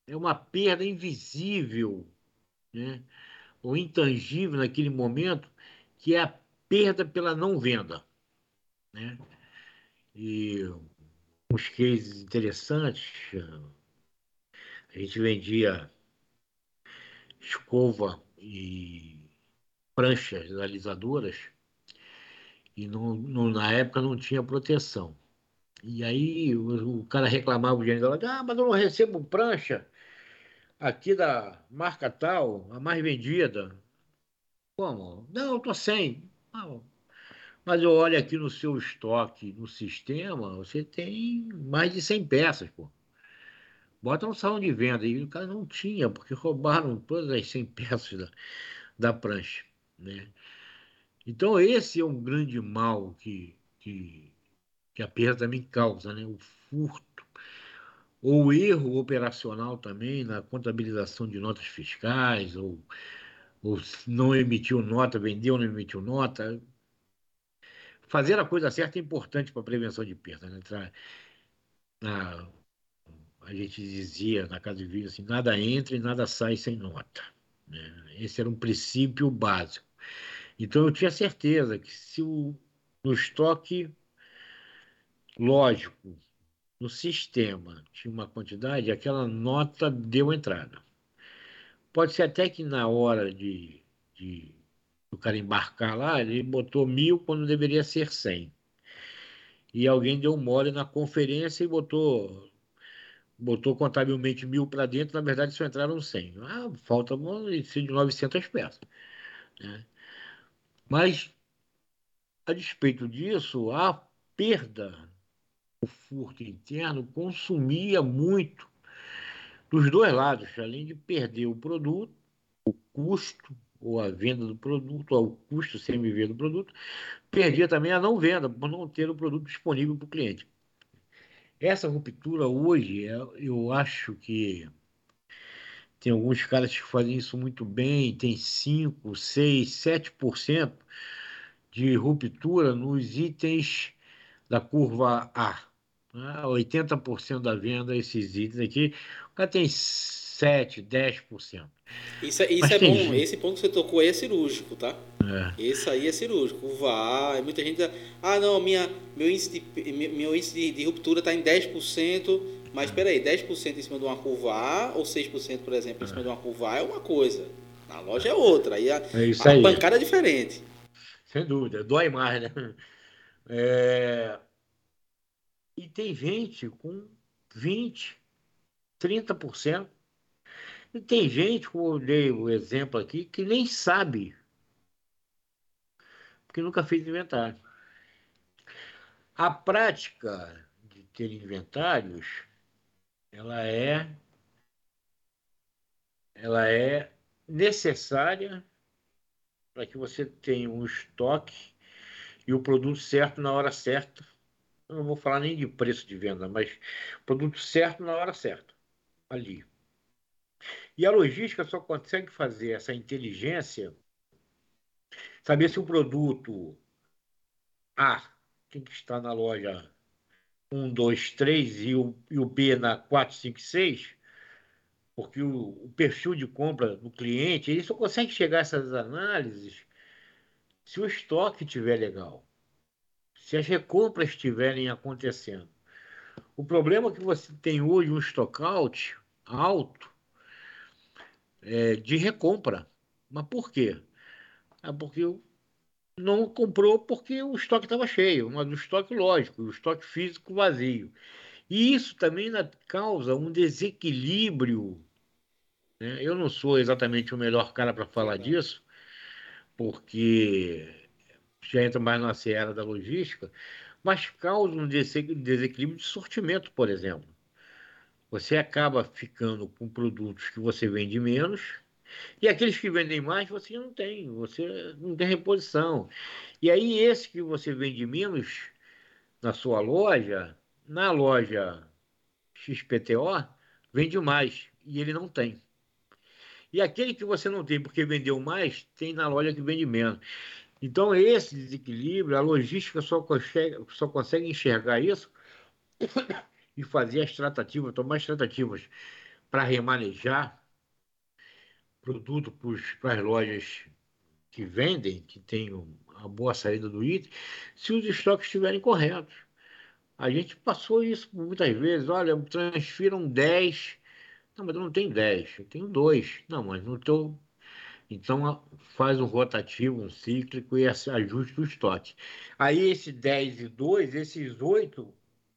é uma perda invisível, né? ou intangível naquele momento, que é a perda pela não venda, né? E uns cases interessantes, a gente vendia escova e pranchas alisadoras e não, não, na época não tinha proteção. E aí o, o cara reclamava o dinheiro dela, ah, mas eu não recebo prancha aqui da marca tal, a mais vendida. Como? Não, eu tô sem. Ah, mas eu olho aqui no seu estoque, no sistema, você tem mais de 100 peças, pô. Bota no salão de venda. E o cara não tinha, porque roubaram todas as 100 peças da, da prancha, né? Então, esse é um grande mal que, que, que a perda também causa, né? o furto. Ou o erro operacional também na contabilização de notas fiscais, ou, ou não emitiu nota, vendeu, não emitiu nota. Fazer a coisa certa é importante para a prevenção de perda. Né? A gente dizia na casa de vídeo assim, nada entra e nada sai sem nota. Né? Esse era um princípio básico. Então eu tinha certeza que se o, no estoque lógico, no sistema, tinha uma quantidade, aquela nota deu entrada. Pode ser até que na hora de, de o cara embarcar lá, ele botou mil quando deveria ser cem. E alguém deu mole na conferência e botou botou contabilmente mil para dentro, na verdade só entraram 100. Ah, falta de 900 peças. Né? Mas, a despeito disso, a perda, o furto interno, consumia muito dos dois lados, além de perder o produto, o custo, ou a venda do produto, ou o custo CMV do produto, perdia também a não venda, por não ter o produto disponível para o cliente. Essa ruptura hoje, é, eu acho que tem alguns caras que fazem isso muito bem, tem 5, 6, 7% de ruptura nos itens da curva A. Né? 80% da venda, esses itens aqui, o cara tem 7, 10%. Isso, é, isso é bom, gente... esse ponto que você tocou aí é cirúrgico, tá? É. Esse aí é cirúrgico. Curva A, muita gente. Ah, não, minha, meu índice de, meu índice de, de ruptura está em 10%, mas espera aí, 10% em cima de uma curva A ou 6%, por exemplo, em cima de uma curva A é uma coisa. Na loja é outra. Aí a, é a aí. bancada é diferente. Sem dúvida, dói mais, né? É... E tem gente com 20%, 30%. E tem gente, como eu dei o exemplo aqui, que nem sabe, porque nunca fez inventário. A prática de ter inventários, ela é, ela é necessária para que você tenha um estoque e o produto certo na hora certa. Eu não vou falar nem de preço de venda, mas produto certo na hora certa, ali. E a logística só consegue fazer essa inteligência, saber se o produto A, que está na loja 1, 2, 3 e o, e o B na 4, 5, 6, porque o, o, perfil de compra do cliente, ele só consegue chegar a essas análises se o estoque estiver legal, se as recompras estiverem acontecendo. O problema é que você tem hoje um stockout alto é, de recompra. Mas por quê? É porque não comprou porque o estoque estava cheio, mas o estoque lógico, o estoque físico vazio. E isso também causa um desequilíbrio. Né? Eu não sou exatamente o melhor cara para falar disso, porque já entra mais na seara da logística, mas causa um desequilíbrio de sortimento, por exemplo. Você acaba ficando com produtos que você vende menos, e aqueles que vendem mais, você não tem, você não tem reposição. E aí, esse que você vende menos na sua loja, na loja XPTO, vende mais, e ele não tem. E aquele que você não tem porque vendeu mais, tem na loja que vende menos. Então, esse desequilíbrio, a logística só consegue, só consegue enxergar isso e fazer as tratativas, tomar as tratativas para remanejar produto para as lojas que vendem, que tem a boa saída do item, se os estoques estiverem corretos. A gente passou isso muitas vezes, olha, transfiram 10. Não, mas eu não tenho 10, eu tenho 2. Não, mas não estou. Então faz um rotativo, um cíclico e ajuste o estoque. Aí esse 10 e 2, esses 8,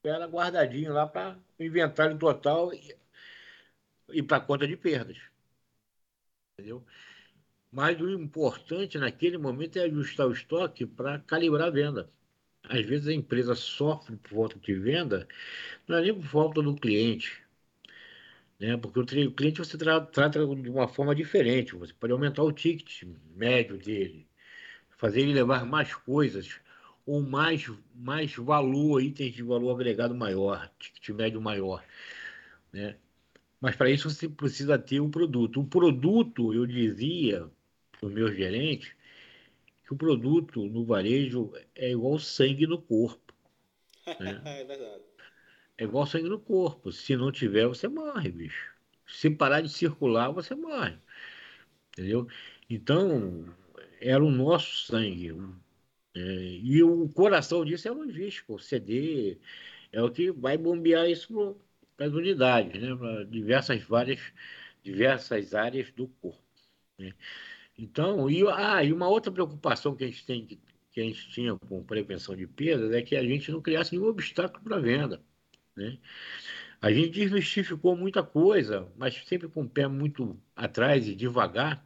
era guardadinho lá para inventário total e, e para conta de perdas. Entendeu? Mas o importante naquele momento é ajustar o estoque para calibrar a venda. Às vezes a empresa sofre por falta de venda, não é nem por falta do cliente. Né? Porque o cliente você tra trata de uma forma diferente. Você pode aumentar o ticket médio dele, fazer ele levar mais coisas, ou mais, mais valor, itens de valor agregado maior, ticket médio maior. Né? Mas para isso você precisa ter um produto. O produto, eu dizia para os meus gerentes, que o produto no varejo é igual sangue no corpo. Né? é verdade. É igual sangue no corpo. Se não tiver, você morre, bicho. Se parar de circular, você morre. Entendeu? Então, era o nosso sangue. É, e o coração disso é a logística, o CD, é o que vai bombear isso para as unidades, né? para diversas, várias, diversas áreas do corpo. Né? Então, e, ah, e uma outra preocupação que a gente tem que a gente tinha com prevenção de perdas é que a gente não criasse nenhum obstáculo para a venda. Né? A gente desmistificou muita coisa, mas sempre com o pé muito atrás e devagar.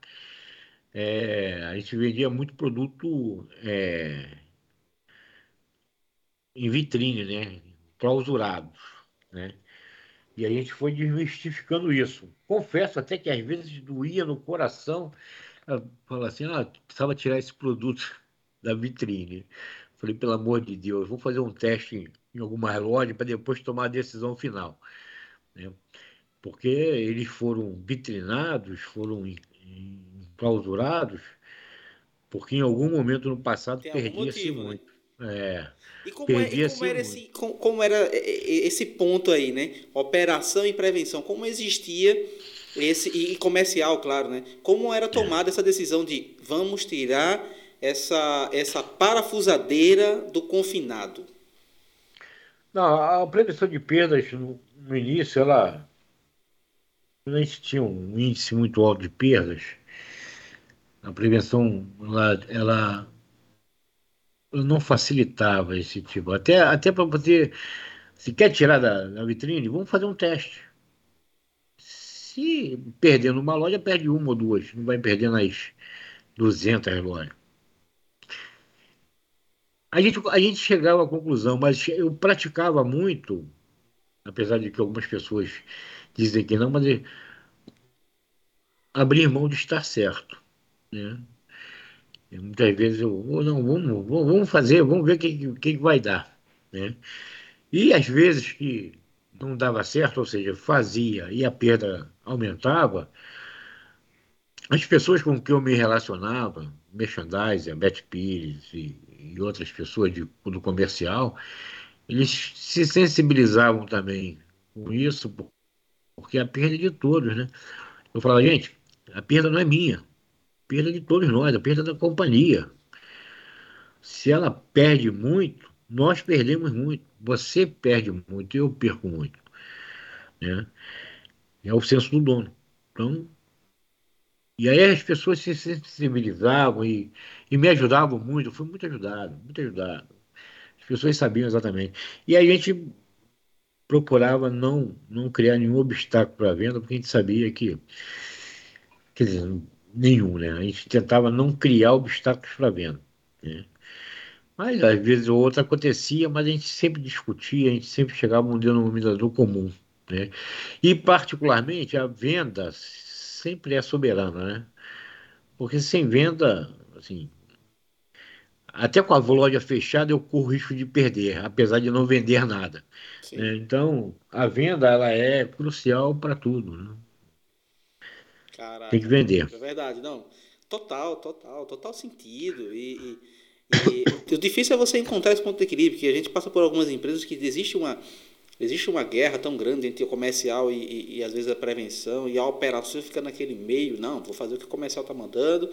É, a gente vendia muito produto é, em vitrine, né? clausurados. Né? E a gente foi desmistificando isso. Confesso até que às vezes doía no coração fala assim, ah, precisava tirar esse produto da vitrine. Falei, pelo amor de Deus, vou fazer um teste em alguma loja para depois tomar a decisão final. Né? Porque eles foram vitrinados, foram clausurados, porque em algum momento no passado perdia-se né? muito. Né? É. E como, é, e como, era esse, como, como, era esse ponto aí, né? Operação e prevenção, como existia esse e comercial, claro, né? Como era tomada essa decisão de vamos tirar essa essa parafusadeira do confinado? Não, a prevenção de perdas no, no início ela a gente tinha um índice muito alto de perdas. A prevenção ela, ela não facilitava esse tipo. Até, até para você, se quer tirar da, da vitrine, vamos fazer um teste. Se perder numa loja, perde uma ou duas, não vai perder nas 200 lojas. A gente, a gente chegava à conclusão, mas eu praticava muito, apesar de que algumas pessoas dizem que não, mas abrir mão de estar certo. Né? E muitas vezes eu, oh, não, vamos, vamos fazer, vamos ver o que, que vai dar. Né? E às vezes que não dava certo, ou seja, fazia e a perda aumentava, as pessoas com que eu me relacionava, merchandising, Beth Pires e, e outras pessoas de, do comercial, eles se sensibilizavam também com isso, porque a perda é de todos, né? Eu falava, gente, a perda não é minha, perda de todos nós, a perda da companhia. Se ela perde muito, nós perdemos muito. Você perde muito, eu perco muito. Né? É o senso do dono. Então, e aí as pessoas se sensibilizavam e, e me ajudavam muito. Eu fui muito ajudado, muito ajudado. As pessoas sabiam exatamente. E a gente procurava não, não criar nenhum obstáculo para a venda, porque a gente sabia que, quer dizer, nenhum, né? A gente tentava não criar obstáculos para a venda. Né? Mas às vezes ou outra acontecia, mas a gente sempre discutia, a gente sempre chegava a um denominador comum. Né? E, particularmente, a venda sempre é soberana, né? Porque sem venda, assim, até com a loja fechada eu corro risco de perder, apesar de não vender nada. Né? Então, a venda ela é crucial para tudo. Né? Caraca, Tem que vender. É verdade, não. Total, total, total sentido. E, e, e o difícil é você encontrar esse ponto de equilíbrio, que a gente passa por algumas empresas que existe uma, existe uma guerra tão grande entre o comercial e, e, e às vezes a prevenção, e a operação fica naquele meio, não, vou fazer o que o comercial está mandando,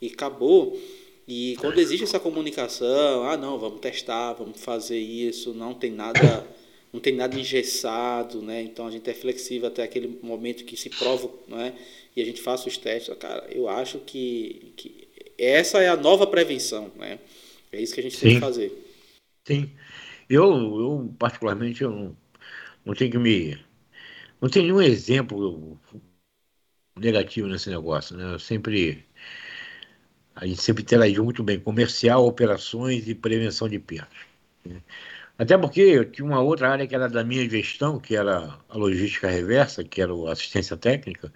e acabou. E quando existe essa comunicação, ah não, vamos testar, vamos fazer isso, não tem nada não tem nada engessado, né? Então a gente é flexível até aquele momento que se prova, né? E a gente faz os testes, cara. Eu acho que, que essa é a nova prevenção, né? É isso que a gente Sim. tem que fazer. Sim. Eu, eu particularmente, eu não, não tenho que me. Não tenho nenhum exemplo negativo nesse negócio, né? Eu sempre. A gente sempre interagiu muito bem, comercial, operações e prevenção de perdas. Né? Até porque tinha uma outra área que era da minha gestão, que era a logística reversa, que era a assistência técnica,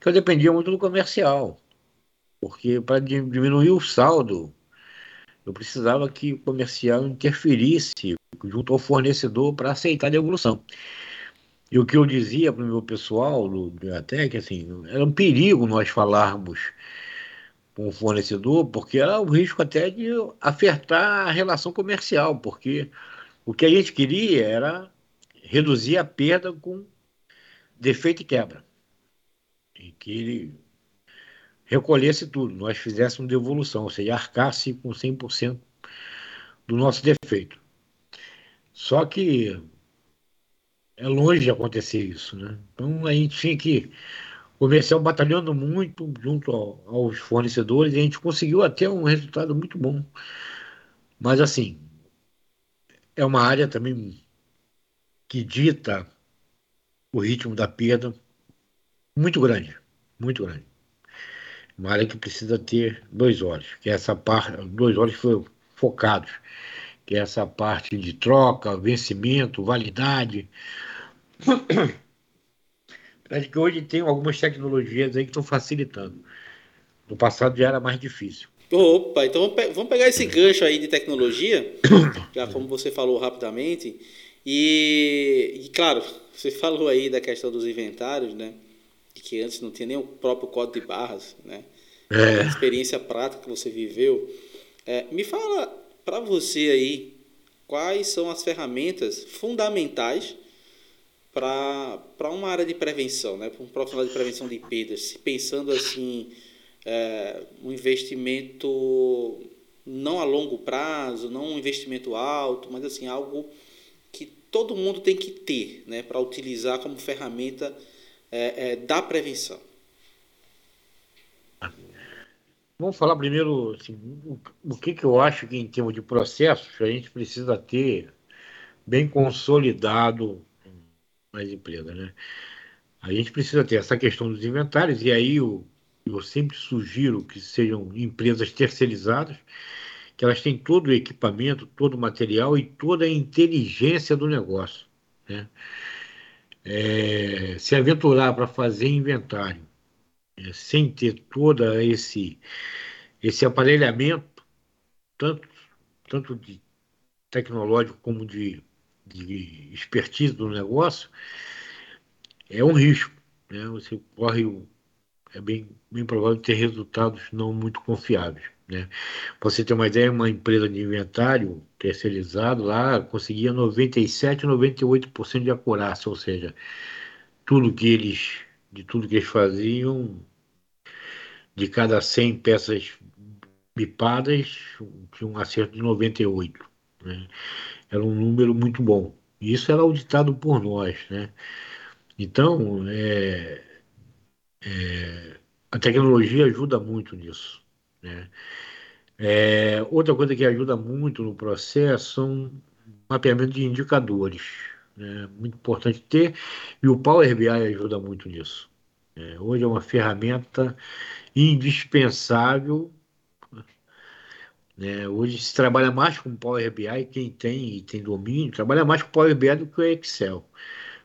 que eu dependia muito do comercial. Porque para diminuir o saldo, eu precisava que o comercial interferisse junto ao fornecedor para aceitar a devolução. E o que eu dizia para o meu pessoal do que assim, era um perigo nós falarmos com o fornecedor, porque era o risco até de afetar a relação comercial, porque o que a gente queria era reduzir a perda com defeito e quebra. E que ele recolhesse tudo, nós fizéssemos devolução, ou seja, arcasse com 100% do nosso defeito. Só que é longe de acontecer isso, né? Então a gente tinha que comercial batalhando muito junto ao, aos fornecedores e a gente conseguiu até um resultado muito bom. Mas assim, é uma área também que dita o ritmo da perda muito grande, muito grande. Uma área que precisa ter dois olhos, que é essa parte, dois olhos focados, que é essa parte de troca, vencimento, validade. Acho que hoje tem algumas tecnologias aí que estão facilitando. No passado já era mais difícil. Opa, então vamos pegar esse gancho aí de tecnologia, já como você falou rapidamente, e, e claro, você falou aí da questão dos inventários, né? Que antes não tinha nem o próprio código de barras, né? É. A experiência prática que você viveu. É, me fala para você aí quais são as ferramentas fundamentais para uma área de prevenção, né? para um profissional de prevenção de perdas, pensando assim, é, um investimento não a longo prazo, não um investimento alto, mas assim algo que todo mundo tem que ter, né, para utilizar como ferramenta é, é, da prevenção. Vamos falar primeiro assim, o, o que, que eu acho que em termos de processos a gente precisa ter bem consolidado nas empresas, né? A gente precisa ter essa questão dos inventários, e aí eu, eu sempre sugiro que sejam empresas terceirizadas, que elas têm todo o equipamento, todo o material e toda a inteligência do negócio. Né? É, se aventurar para fazer inventário é, sem ter todo esse, esse aparelhamento, tanto, tanto de tecnológico como de de expertise do negócio, é um risco. Né? Você corre, é bem, bem provável ter resultados não muito confiáveis. Né? Para você ter uma ideia, uma empresa de inventário terceirizado lá conseguia 97, 98% de acurácia, ou seja, tudo que eles, de tudo que eles faziam, de cada 100 peças bipadas, tinha um acerto de 98. Né? era um número muito bom. Isso era auditado por nós, né? Então, é, é, a tecnologia ajuda muito nisso, né? É, outra coisa que ajuda muito no processo são mapeamento de indicadores. Né? Muito importante ter, e o Power BI ajuda muito nisso. É, hoje é uma ferramenta indispensável né? Hoje se trabalha mais com Power BI, quem tem e tem domínio, trabalha mais com Power BI do que o Excel.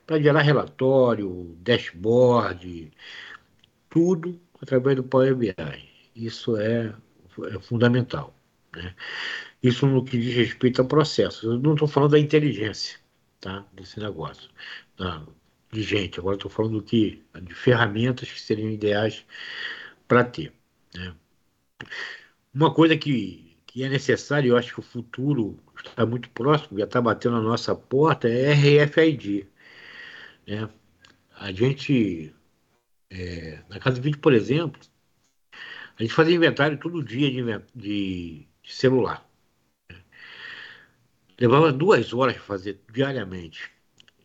Para gerar relatório, dashboard, tudo através do Power BI. Isso é, é fundamental. Né? Isso no que diz respeito a processos. Eu não estou falando da inteligência tá? desse negócio, tá? de gente. Agora estou falando que, de ferramentas que seriam ideais para ter. Né? Uma coisa que que é necessário, eu acho que o futuro está muito próximo, já está batendo na nossa porta, é RFID. Né? A gente, é, na Casa 20, por exemplo, a gente fazia inventário todo dia de, de, de celular. Né? Levava duas horas para fazer diariamente.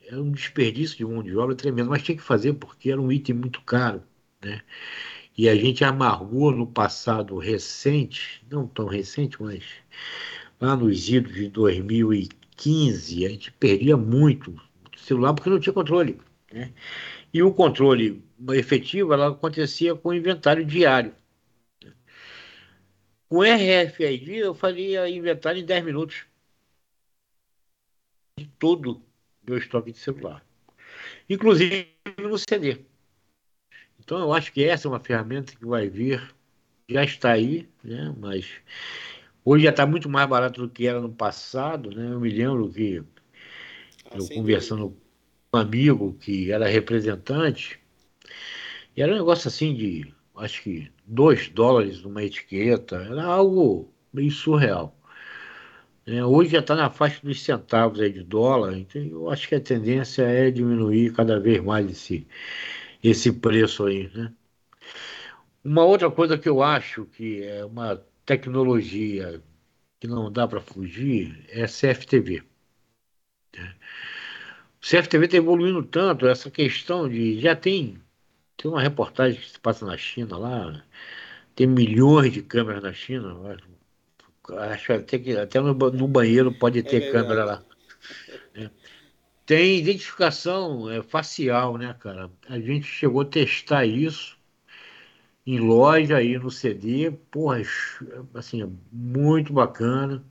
Era um desperdício de mão de obra tremendo, mas tinha que fazer porque era um item muito caro. Né? e a gente amargou no passado recente, não tão recente, mas lá nos idos de 2015, a gente perdia muito celular porque não tinha controle. Né? E o controle efetivo ela acontecia com o inventário diário. Com RFID eu fazia inventário em 10 minutos de todo o meu estoque de celular, inclusive no CD. Então, eu acho que essa é uma ferramenta que vai vir, já está aí, né? mas hoje já está muito mais barato do que era no passado. Né? Eu me lembro que, ah, eu conversando com um amigo que era representante, e era um negócio assim de, acho que, 2 dólares numa etiqueta, era algo meio surreal. É, hoje já está na faixa dos centavos aí de dólar, então eu acho que a tendência é diminuir cada vez mais esse, esse preço aí, né? Uma outra coisa que eu acho que é uma tecnologia que não dá para fugir é CFTV. O CFTV está evoluindo tanto, essa questão de. Já tem, tem uma reportagem que se passa na China lá, tem milhões de câmeras na China. Acho até que até no, no banheiro pode é ter é câmera lá. É. Tem identificação é, facial, né, cara? A gente chegou a testar isso em loja aí no CD, porra, assim, é muito bacana.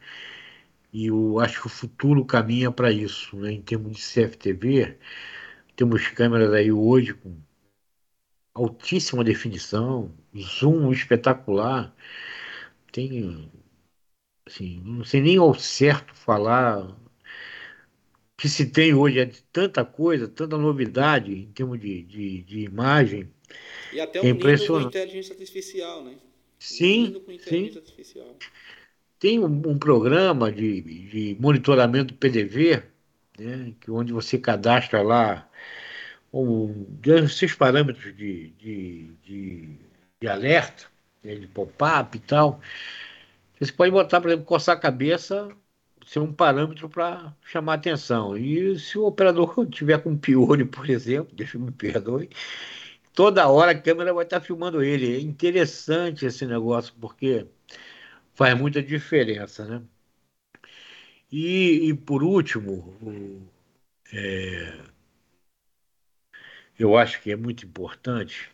E eu acho que o futuro caminha para isso, né? Em termos de CFTV, temos câmeras aí hoje com altíssima definição, zoom espetacular. Tem, assim, não sei nem ao certo falar que se tem hoje é de tanta coisa, tanta novidade em termos de, de, de imagem. E até o é com inteligência artificial, né? Sim, com inteligência sim. Artificial. Tem um, um programa de, de monitoramento PDV, né, que onde você cadastra lá um, seus parâmetros de, de, de, de alerta, né, de pop-up e tal. Você pode botar, por exemplo, coçar a cabeça, ser um parâmetro para chamar atenção. E se o operador tiver com piolho, por exemplo, deixa eu me perdoe, toda hora a câmera vai estar filmando ele. É interessante esse negócio, porque faz muita diferença, né? E, e por último, o, é, eu acho que é muito importante,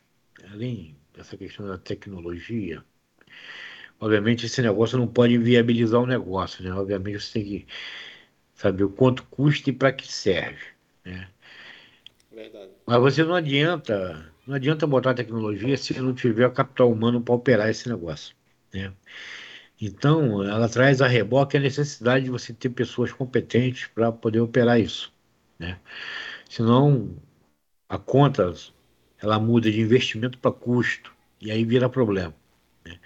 além dessa questão da tecnologia, obviamente esse negócio não pode inviabilizar o negócio, né? Obviamente você tem que saber o quanto custa e para que serve, né? Verdade. Mas você não adianta, não adianta botar tecnologia se não tiver capital humano para operar esse negócio, né? Então, ela traz a reboque a necessidade de você ter pessoas competentes para poder operar isso, né? Senão, a conta ela muda de investimento para custo e aí vira problema. Né?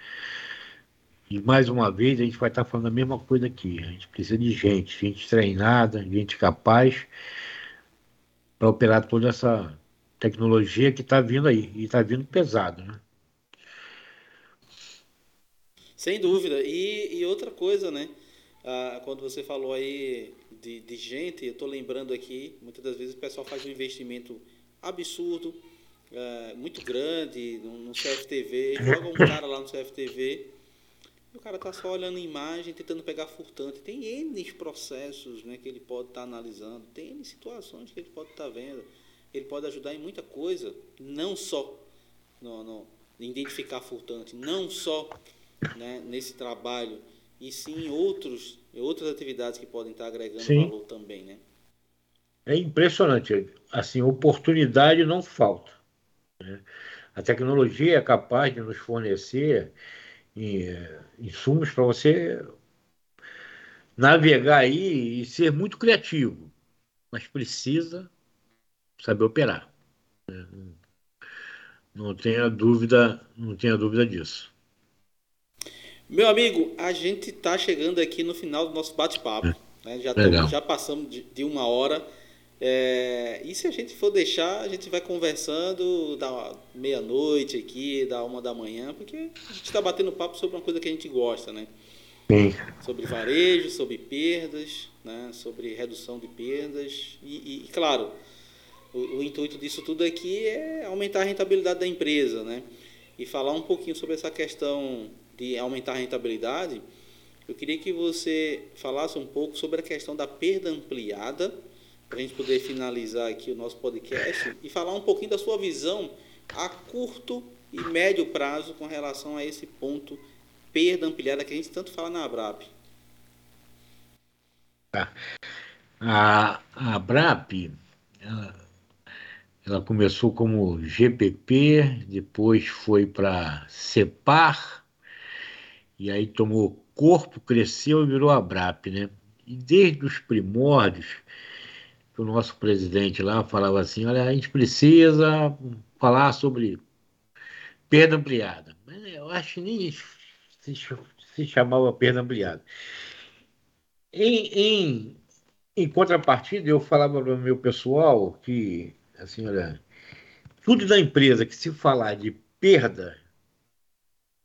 E mais uma vez a gente vai estar falando a mesma coisa aqui. A gente precisa de gente, gente treinada, gente capaz para operar toda essa tecnologia que está vindo aí. E está vindo pesado, né? Sem dúvida. E, e outra coisa, né? Ah, quando você falou aí de, de gente, eu estou lembrando aqui, muitas das vezes o pessoal faz um investimento absurdo, ah, muito grande no, no CFTV, joga um cara lá no CFTV e o cara está só olhando imagem, tentando pegar furtante. Tem N processos né, que ele pode estar tá analisando, tem N situações que ele pode estar tá vendo. Ele pode ajudar em muita coisa, não só no, no identificar furtante, não só né, nesse trabalho, e sim em outros, outras atividades que podem estar agregando sim. valor também. Né? É impressionante. Assim, oportunidade não falta. Né? A tecnologia é capaz de nos fornecer insumos para você navegar aí e ser muito criativo, mas precisa saber operar. Né? Não tenha dúvida, não tenha dúvida disso. Meu amigo, a gente está chegando aqui no final do nosso bate-papo. É. Né? Já, já passamos de, de uma hora. É, e se a gente for deixar, a gente vai conversando da meia-noite aqui, da uma da manhã, porque a gente está batendo papo sobre uma coisa que a gente gosta, né? Sim. Sobre varejo, sobre perdas, né? sobre redução de perdas. E, e claro, o, o, intuito disso tudo aqui é aumentar a rentabilidade da empresa, né? E falar um pouquinho sobre essa questão de aumentar a rentabilidade, eu queria que você falasse um pouco sobre a questão da perda ampliada para a gente poder finalizar aqui o nosso podcast e falar um pouquinho da sua visão a curto e médio prazo com relação a esse ponto perda ampliada que a gente tanto fala na Abrap. Tá. A, a Abrap, ela, ela começou como GPP, depois foi para CEPAR, e aí tomou corpo, cresceu e virou Abrap, né? E desde os primórdios, que o nosso presidente lá falava assim: olha, a gente precisa falar sobre perda ampliada. Mas eu acho que nem se, se chamava perda ampliada. Em, em, em contrapartida, eu falava para o meu pessoal que, assim, olha, tudo da empresa que se falar de perda,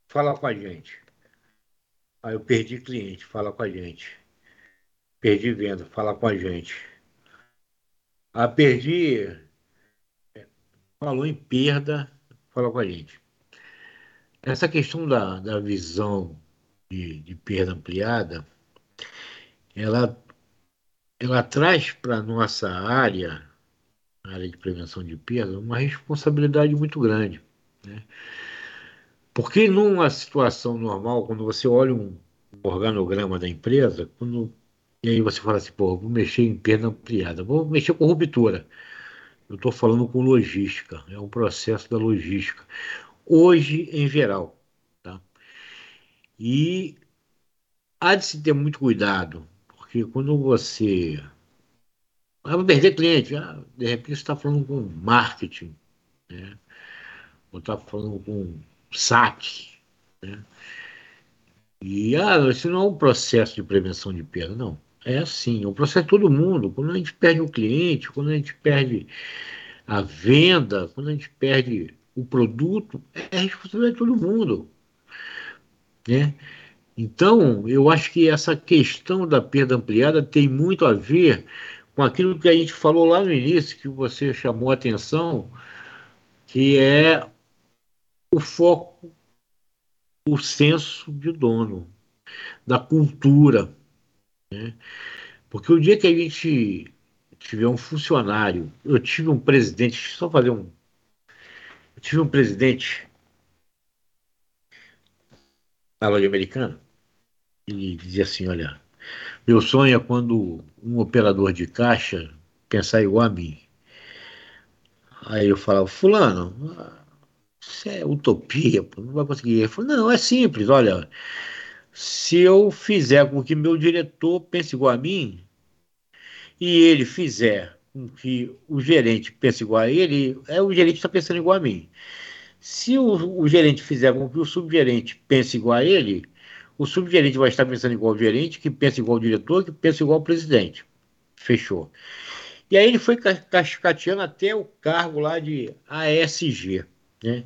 fala com a gente. Aí eu perdi cliente, fala com a gente. Perdi venda, fala com a gente a Perdi falou em perda, falou com a gente. Essa questão da, da visão de, de perda ampliada, ela, ela traz para nossa área, área de prevenção de perda, uma responsabilidade muito grande. Né? Porque numa situação normal, quando você olha um organograma da empresa, quando e aí você fala assim, vou mexer em perda ampliada, vou mexer com ruptura. Eu estou falando com logística, é um processo da logística. Hoje, em geral. Tá? E há de se ter muito cuidado, porque quando você. vai perder cliente, ah, de repente você está falando com marketing, né? ou está falando com saque. Né? E ah, isso não é um processo de prevenção de perda, não. É assim, é um processo de todo mundo. Quando a gente perde o cliente, quando a gente perde a venda, quando a gente perde o produto, é responsabilidade de todo mundo. Né? Então, eu acho que essa questão da perda ampliada tem muito a ver com aquilo que a gente falou lá no início, que você chamou a atenção, que é o foco, o senso de dono, da cultura. Né? Porque o dia que a gente tiver um funcionário, eu tive um presidente, só fazer um. Eu tive um presidente na loja americana, ele dizia assim: olha, meu sonho é quando um operador de caixa pensar igual a mim. Aí eu falava, fulano, isso é utopia, pô, não vai conseguir. Ele falou, não, é simples, olha, se eu fizer com que meu diretor pense igual a mim, e ele fizer com que o gerente pense igual a ele, é o gerente está pensando igual a mim. Se o, o, gerente fizer com que o subgerente pense igual a ele, o subgerente vai estar pensando igual ao gerente, que pensa igual ao diretor, que pensa igual ao presidente. Fechou. E aí ele foi cascateando até o cargo lá de ASG. Né?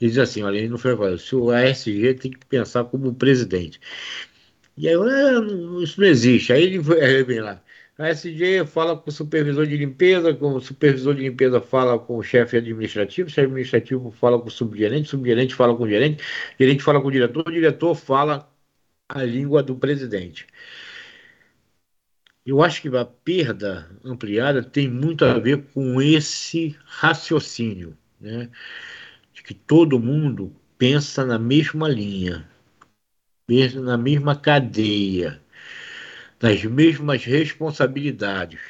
Diz assim: olha, ele não foi agora, se o ASG tem que pensar como presidente. E aí, ah, isso não existe. Aí ele, ele vem lá. A SG fala com o supervisor de limpeza, com o supervisor de limpeza fala com o chefe administrativo, o chefe administrativo fala com o subgerente, o subgerente fala com o gerente, o gerente fala com o diretor, o diretor fala a língua do presidente. Eu acho que a perda ampliada tem muito a ver com esse raciocínio, né? Que todo mundo pensa na mesma linha, na mesma cadeia nas mesmas responsabilidades,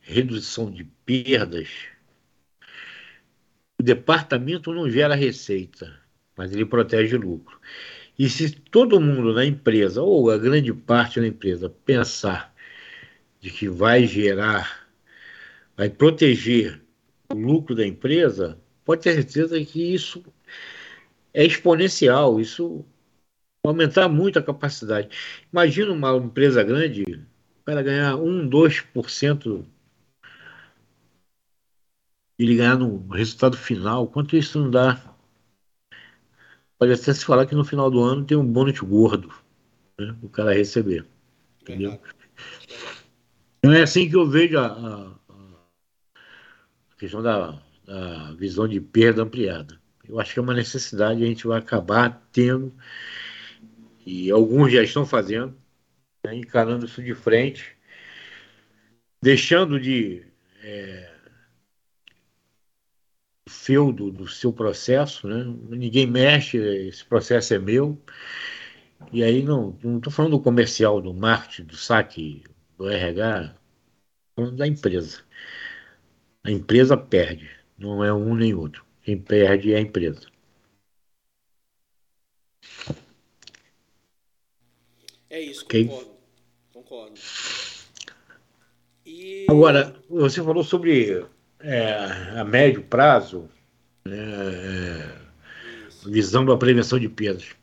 redução de perdas, o departamento não gera receita, mas ele protege lucro. E se todo mundo na empresa, ou a grande parte da empresa, pensar de que vai gerar, vai proteger o lucro da empresa, pode ter certeza que isso é exponencial, isso aumentar muito a capacidade. Imagina uma empresa grande, para ganhar 1, 2% e ele ganhar no resultado final, quanto isso não dá? Pode até se falar que no final do ano tem um bônus gordo né, o cara receber. Entendeu? Então é assim que eu vejo a, a, a questão da, da visão de perda ampliada. Eu acho que é uma necessidade, a gente vai acabar tendo e alguns já estão fazendo, né, encarando isso de frente, deixando de é, feudo do seu processo, né? ninguém mexe, esse processo é meu. E aí não estou falando do comercial, do marketing, do saque, do RH, falando da empresa. A empresa perde, não é um nem outro. Quem perde é a empresa. É isso, okay. concordo. Concordo. E... Agora, você falou sobre é, a médio prazo, né, é, visão da prevenção de perdas.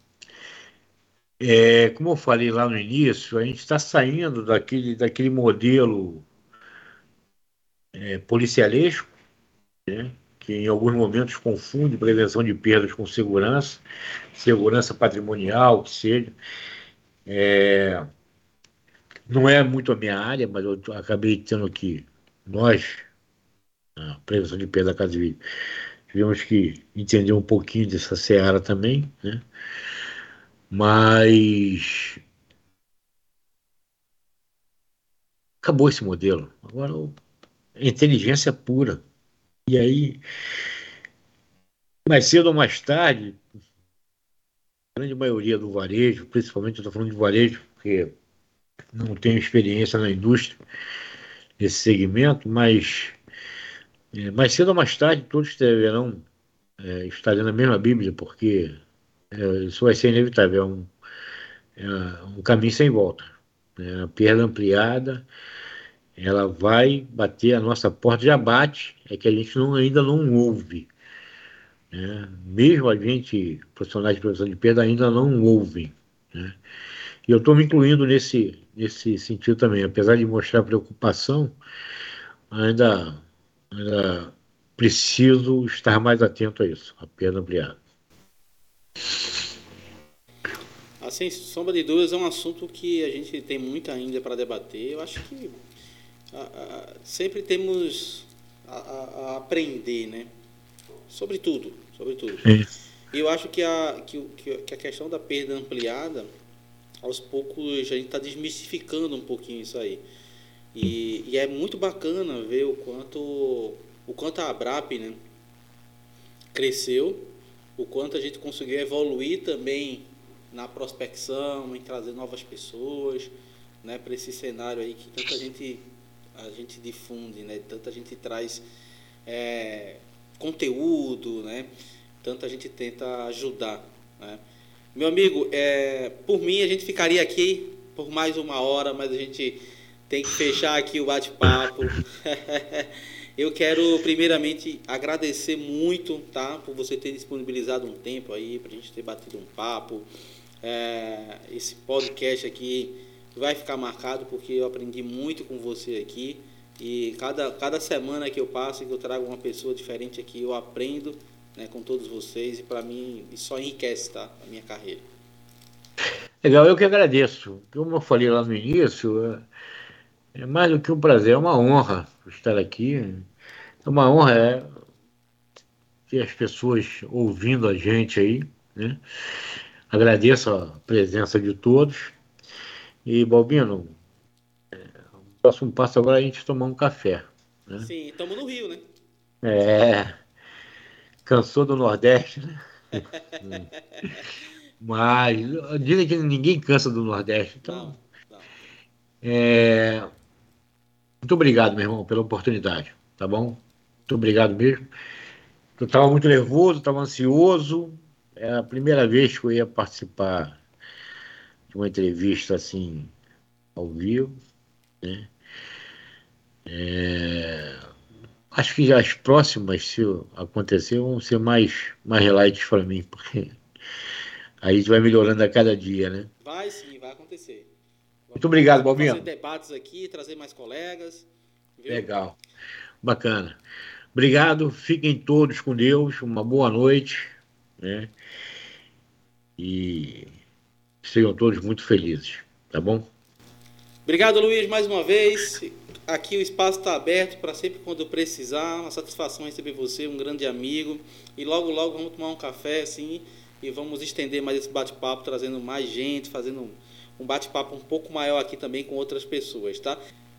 É, como eu falei lá no início, a gente está saindo daquele, daquele modelo é, policialesco, né, que em alguns momentos confunde prevenção de perdas com segurança, segurança patrimonial, que seja. É, não é muito a minha área, mas eu acabei tendo que, nós, a prevenção de perda da casa de tivemos que entender um pouquinho dessa seara também, né? Mas acabou esse modelo. Agora é inteligência pura. E aí, mais cedo ou mais tarde, grande maioria do varejo, principalmente eu estou falando de varejo, porque não tenho experiência na indústria, nesse segmento, mas É, mais cedo ou mais tarde, todos deverão é, estar na mesma Bíblia, porque é, isso vai ser inevitável. É um, é um caminho sem volta. Né? A perda ampliada, ela vai bater a nossa porta, já bate, é que a gente não, ainda não ouve. Né? Mesmo a gente, profissionais de prevenção de perda, ainda não ouvem. Né? E eu estou me incluindo nesse, nesse sentido também, apesar de mostrar preocupação, ainda era preciso estar mais atento a isso, a perda ampliada. Assim, sombra de dúvidas é um assunto que a gente tem muito ainda para debater. Eu acho que sempre temos a, a, aprender, né? Sobre tudo, sobre tudo. E eu acho que a, que, que a questão da perda ampliada, aos poucos a gente está desmistificando um pouquinho isso aí. E, e, é muito bacana ver o quanto, o quanto a Abrap né, cresceu, o quanto a gente conseguiu evoluir também na prospecção, em trazer novas pessoas né, para esse cenário aí que tanta gente, a gente difunde, né, tanta gente traz é, conteúdo, né, tanta gente tenta ajudar. Né. Meu amigo, é, por mim a gente ficaria aqui por mais uma hora, mas a gente tem que fechar aqui o bate-papo. Eu quero primeiramente agradecer muito, tá, por você ter disponibilizado um tempo aí para a gente ter batido um papo. É, esse podcast aqui vai ficar marcado porque eu aprendi muito com você aqui e cada, cada semana que eu passo e que eu trago uma pessoa diferente aqui eu aprendo né, com todos vocês e para mim isso só enriquece tá, a minha carreira. Legal, eu que agradeço. Como eu falei lá no início, é é mais do que um prazer, é uma honra estar aqui. É uma honra é, ter as pessoas ouvindo a gente aí. Né? Agradeço a presença de todos. E, Balbino, é, o próximo passo agora é a gente tomar um café. Né? Sim, estamos no Rio, né? É. Cansou do Nordeste, né? Mas dizem que ninguém cansa do Nordeste. Então, não, não. É, muito obrigado, meu irmão, pela oportunidade, tá bom? Muito obrigado mesmo. Eu estava muito nervoso, estava ansioso. É a primeira vez que eu ia participar uma entrevista assim, ao vivo. Né? É... Acho que as próximas, se acontecer, vão ser mais, mais highlights para mim, porque aí a gente vai melhorando a cada dia, né? Vai sim, vai acontecer. Muito obrigado, Balbinho. Fazer debates aqui, trazer mais colegas. Viu? Legal. Bacana. Obrigado. Fiquem todos com Deus. Uma boa noite. Né? E sejam todos muito felizes. Tá bom? Obrigado, Luiz, mais uma vez. Aqui o espaço está aberto para sempre quando precisar. Uma satisfação receber você, um grande amigo. E logo, logo vamos tomar um café assim e vamos estender mais esse bate-papo, trazendo mais gente, fazendo um bate-papo um pouco maior aqui também com outras pessoas, tá?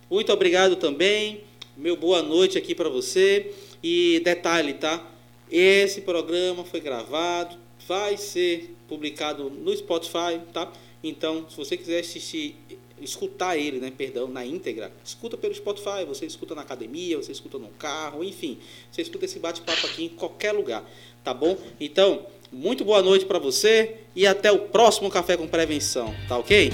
Muito obrigado também. Meu boa noite aqui para você. E detalhe, tá? Esse programa foi gravado, vai ser publicado no Spotify, tá? Então, se você quiser assistir, escutar ele, né, perdão, na íntegra, escuta pelo Spotify, você escuta na academia, você escuta no carro, enfim, você escuta esse bate-papo aqui em qualquer lugar, tá bom? Então, muito boa noite para você e até o próximo Café com Prevenção, tá ok?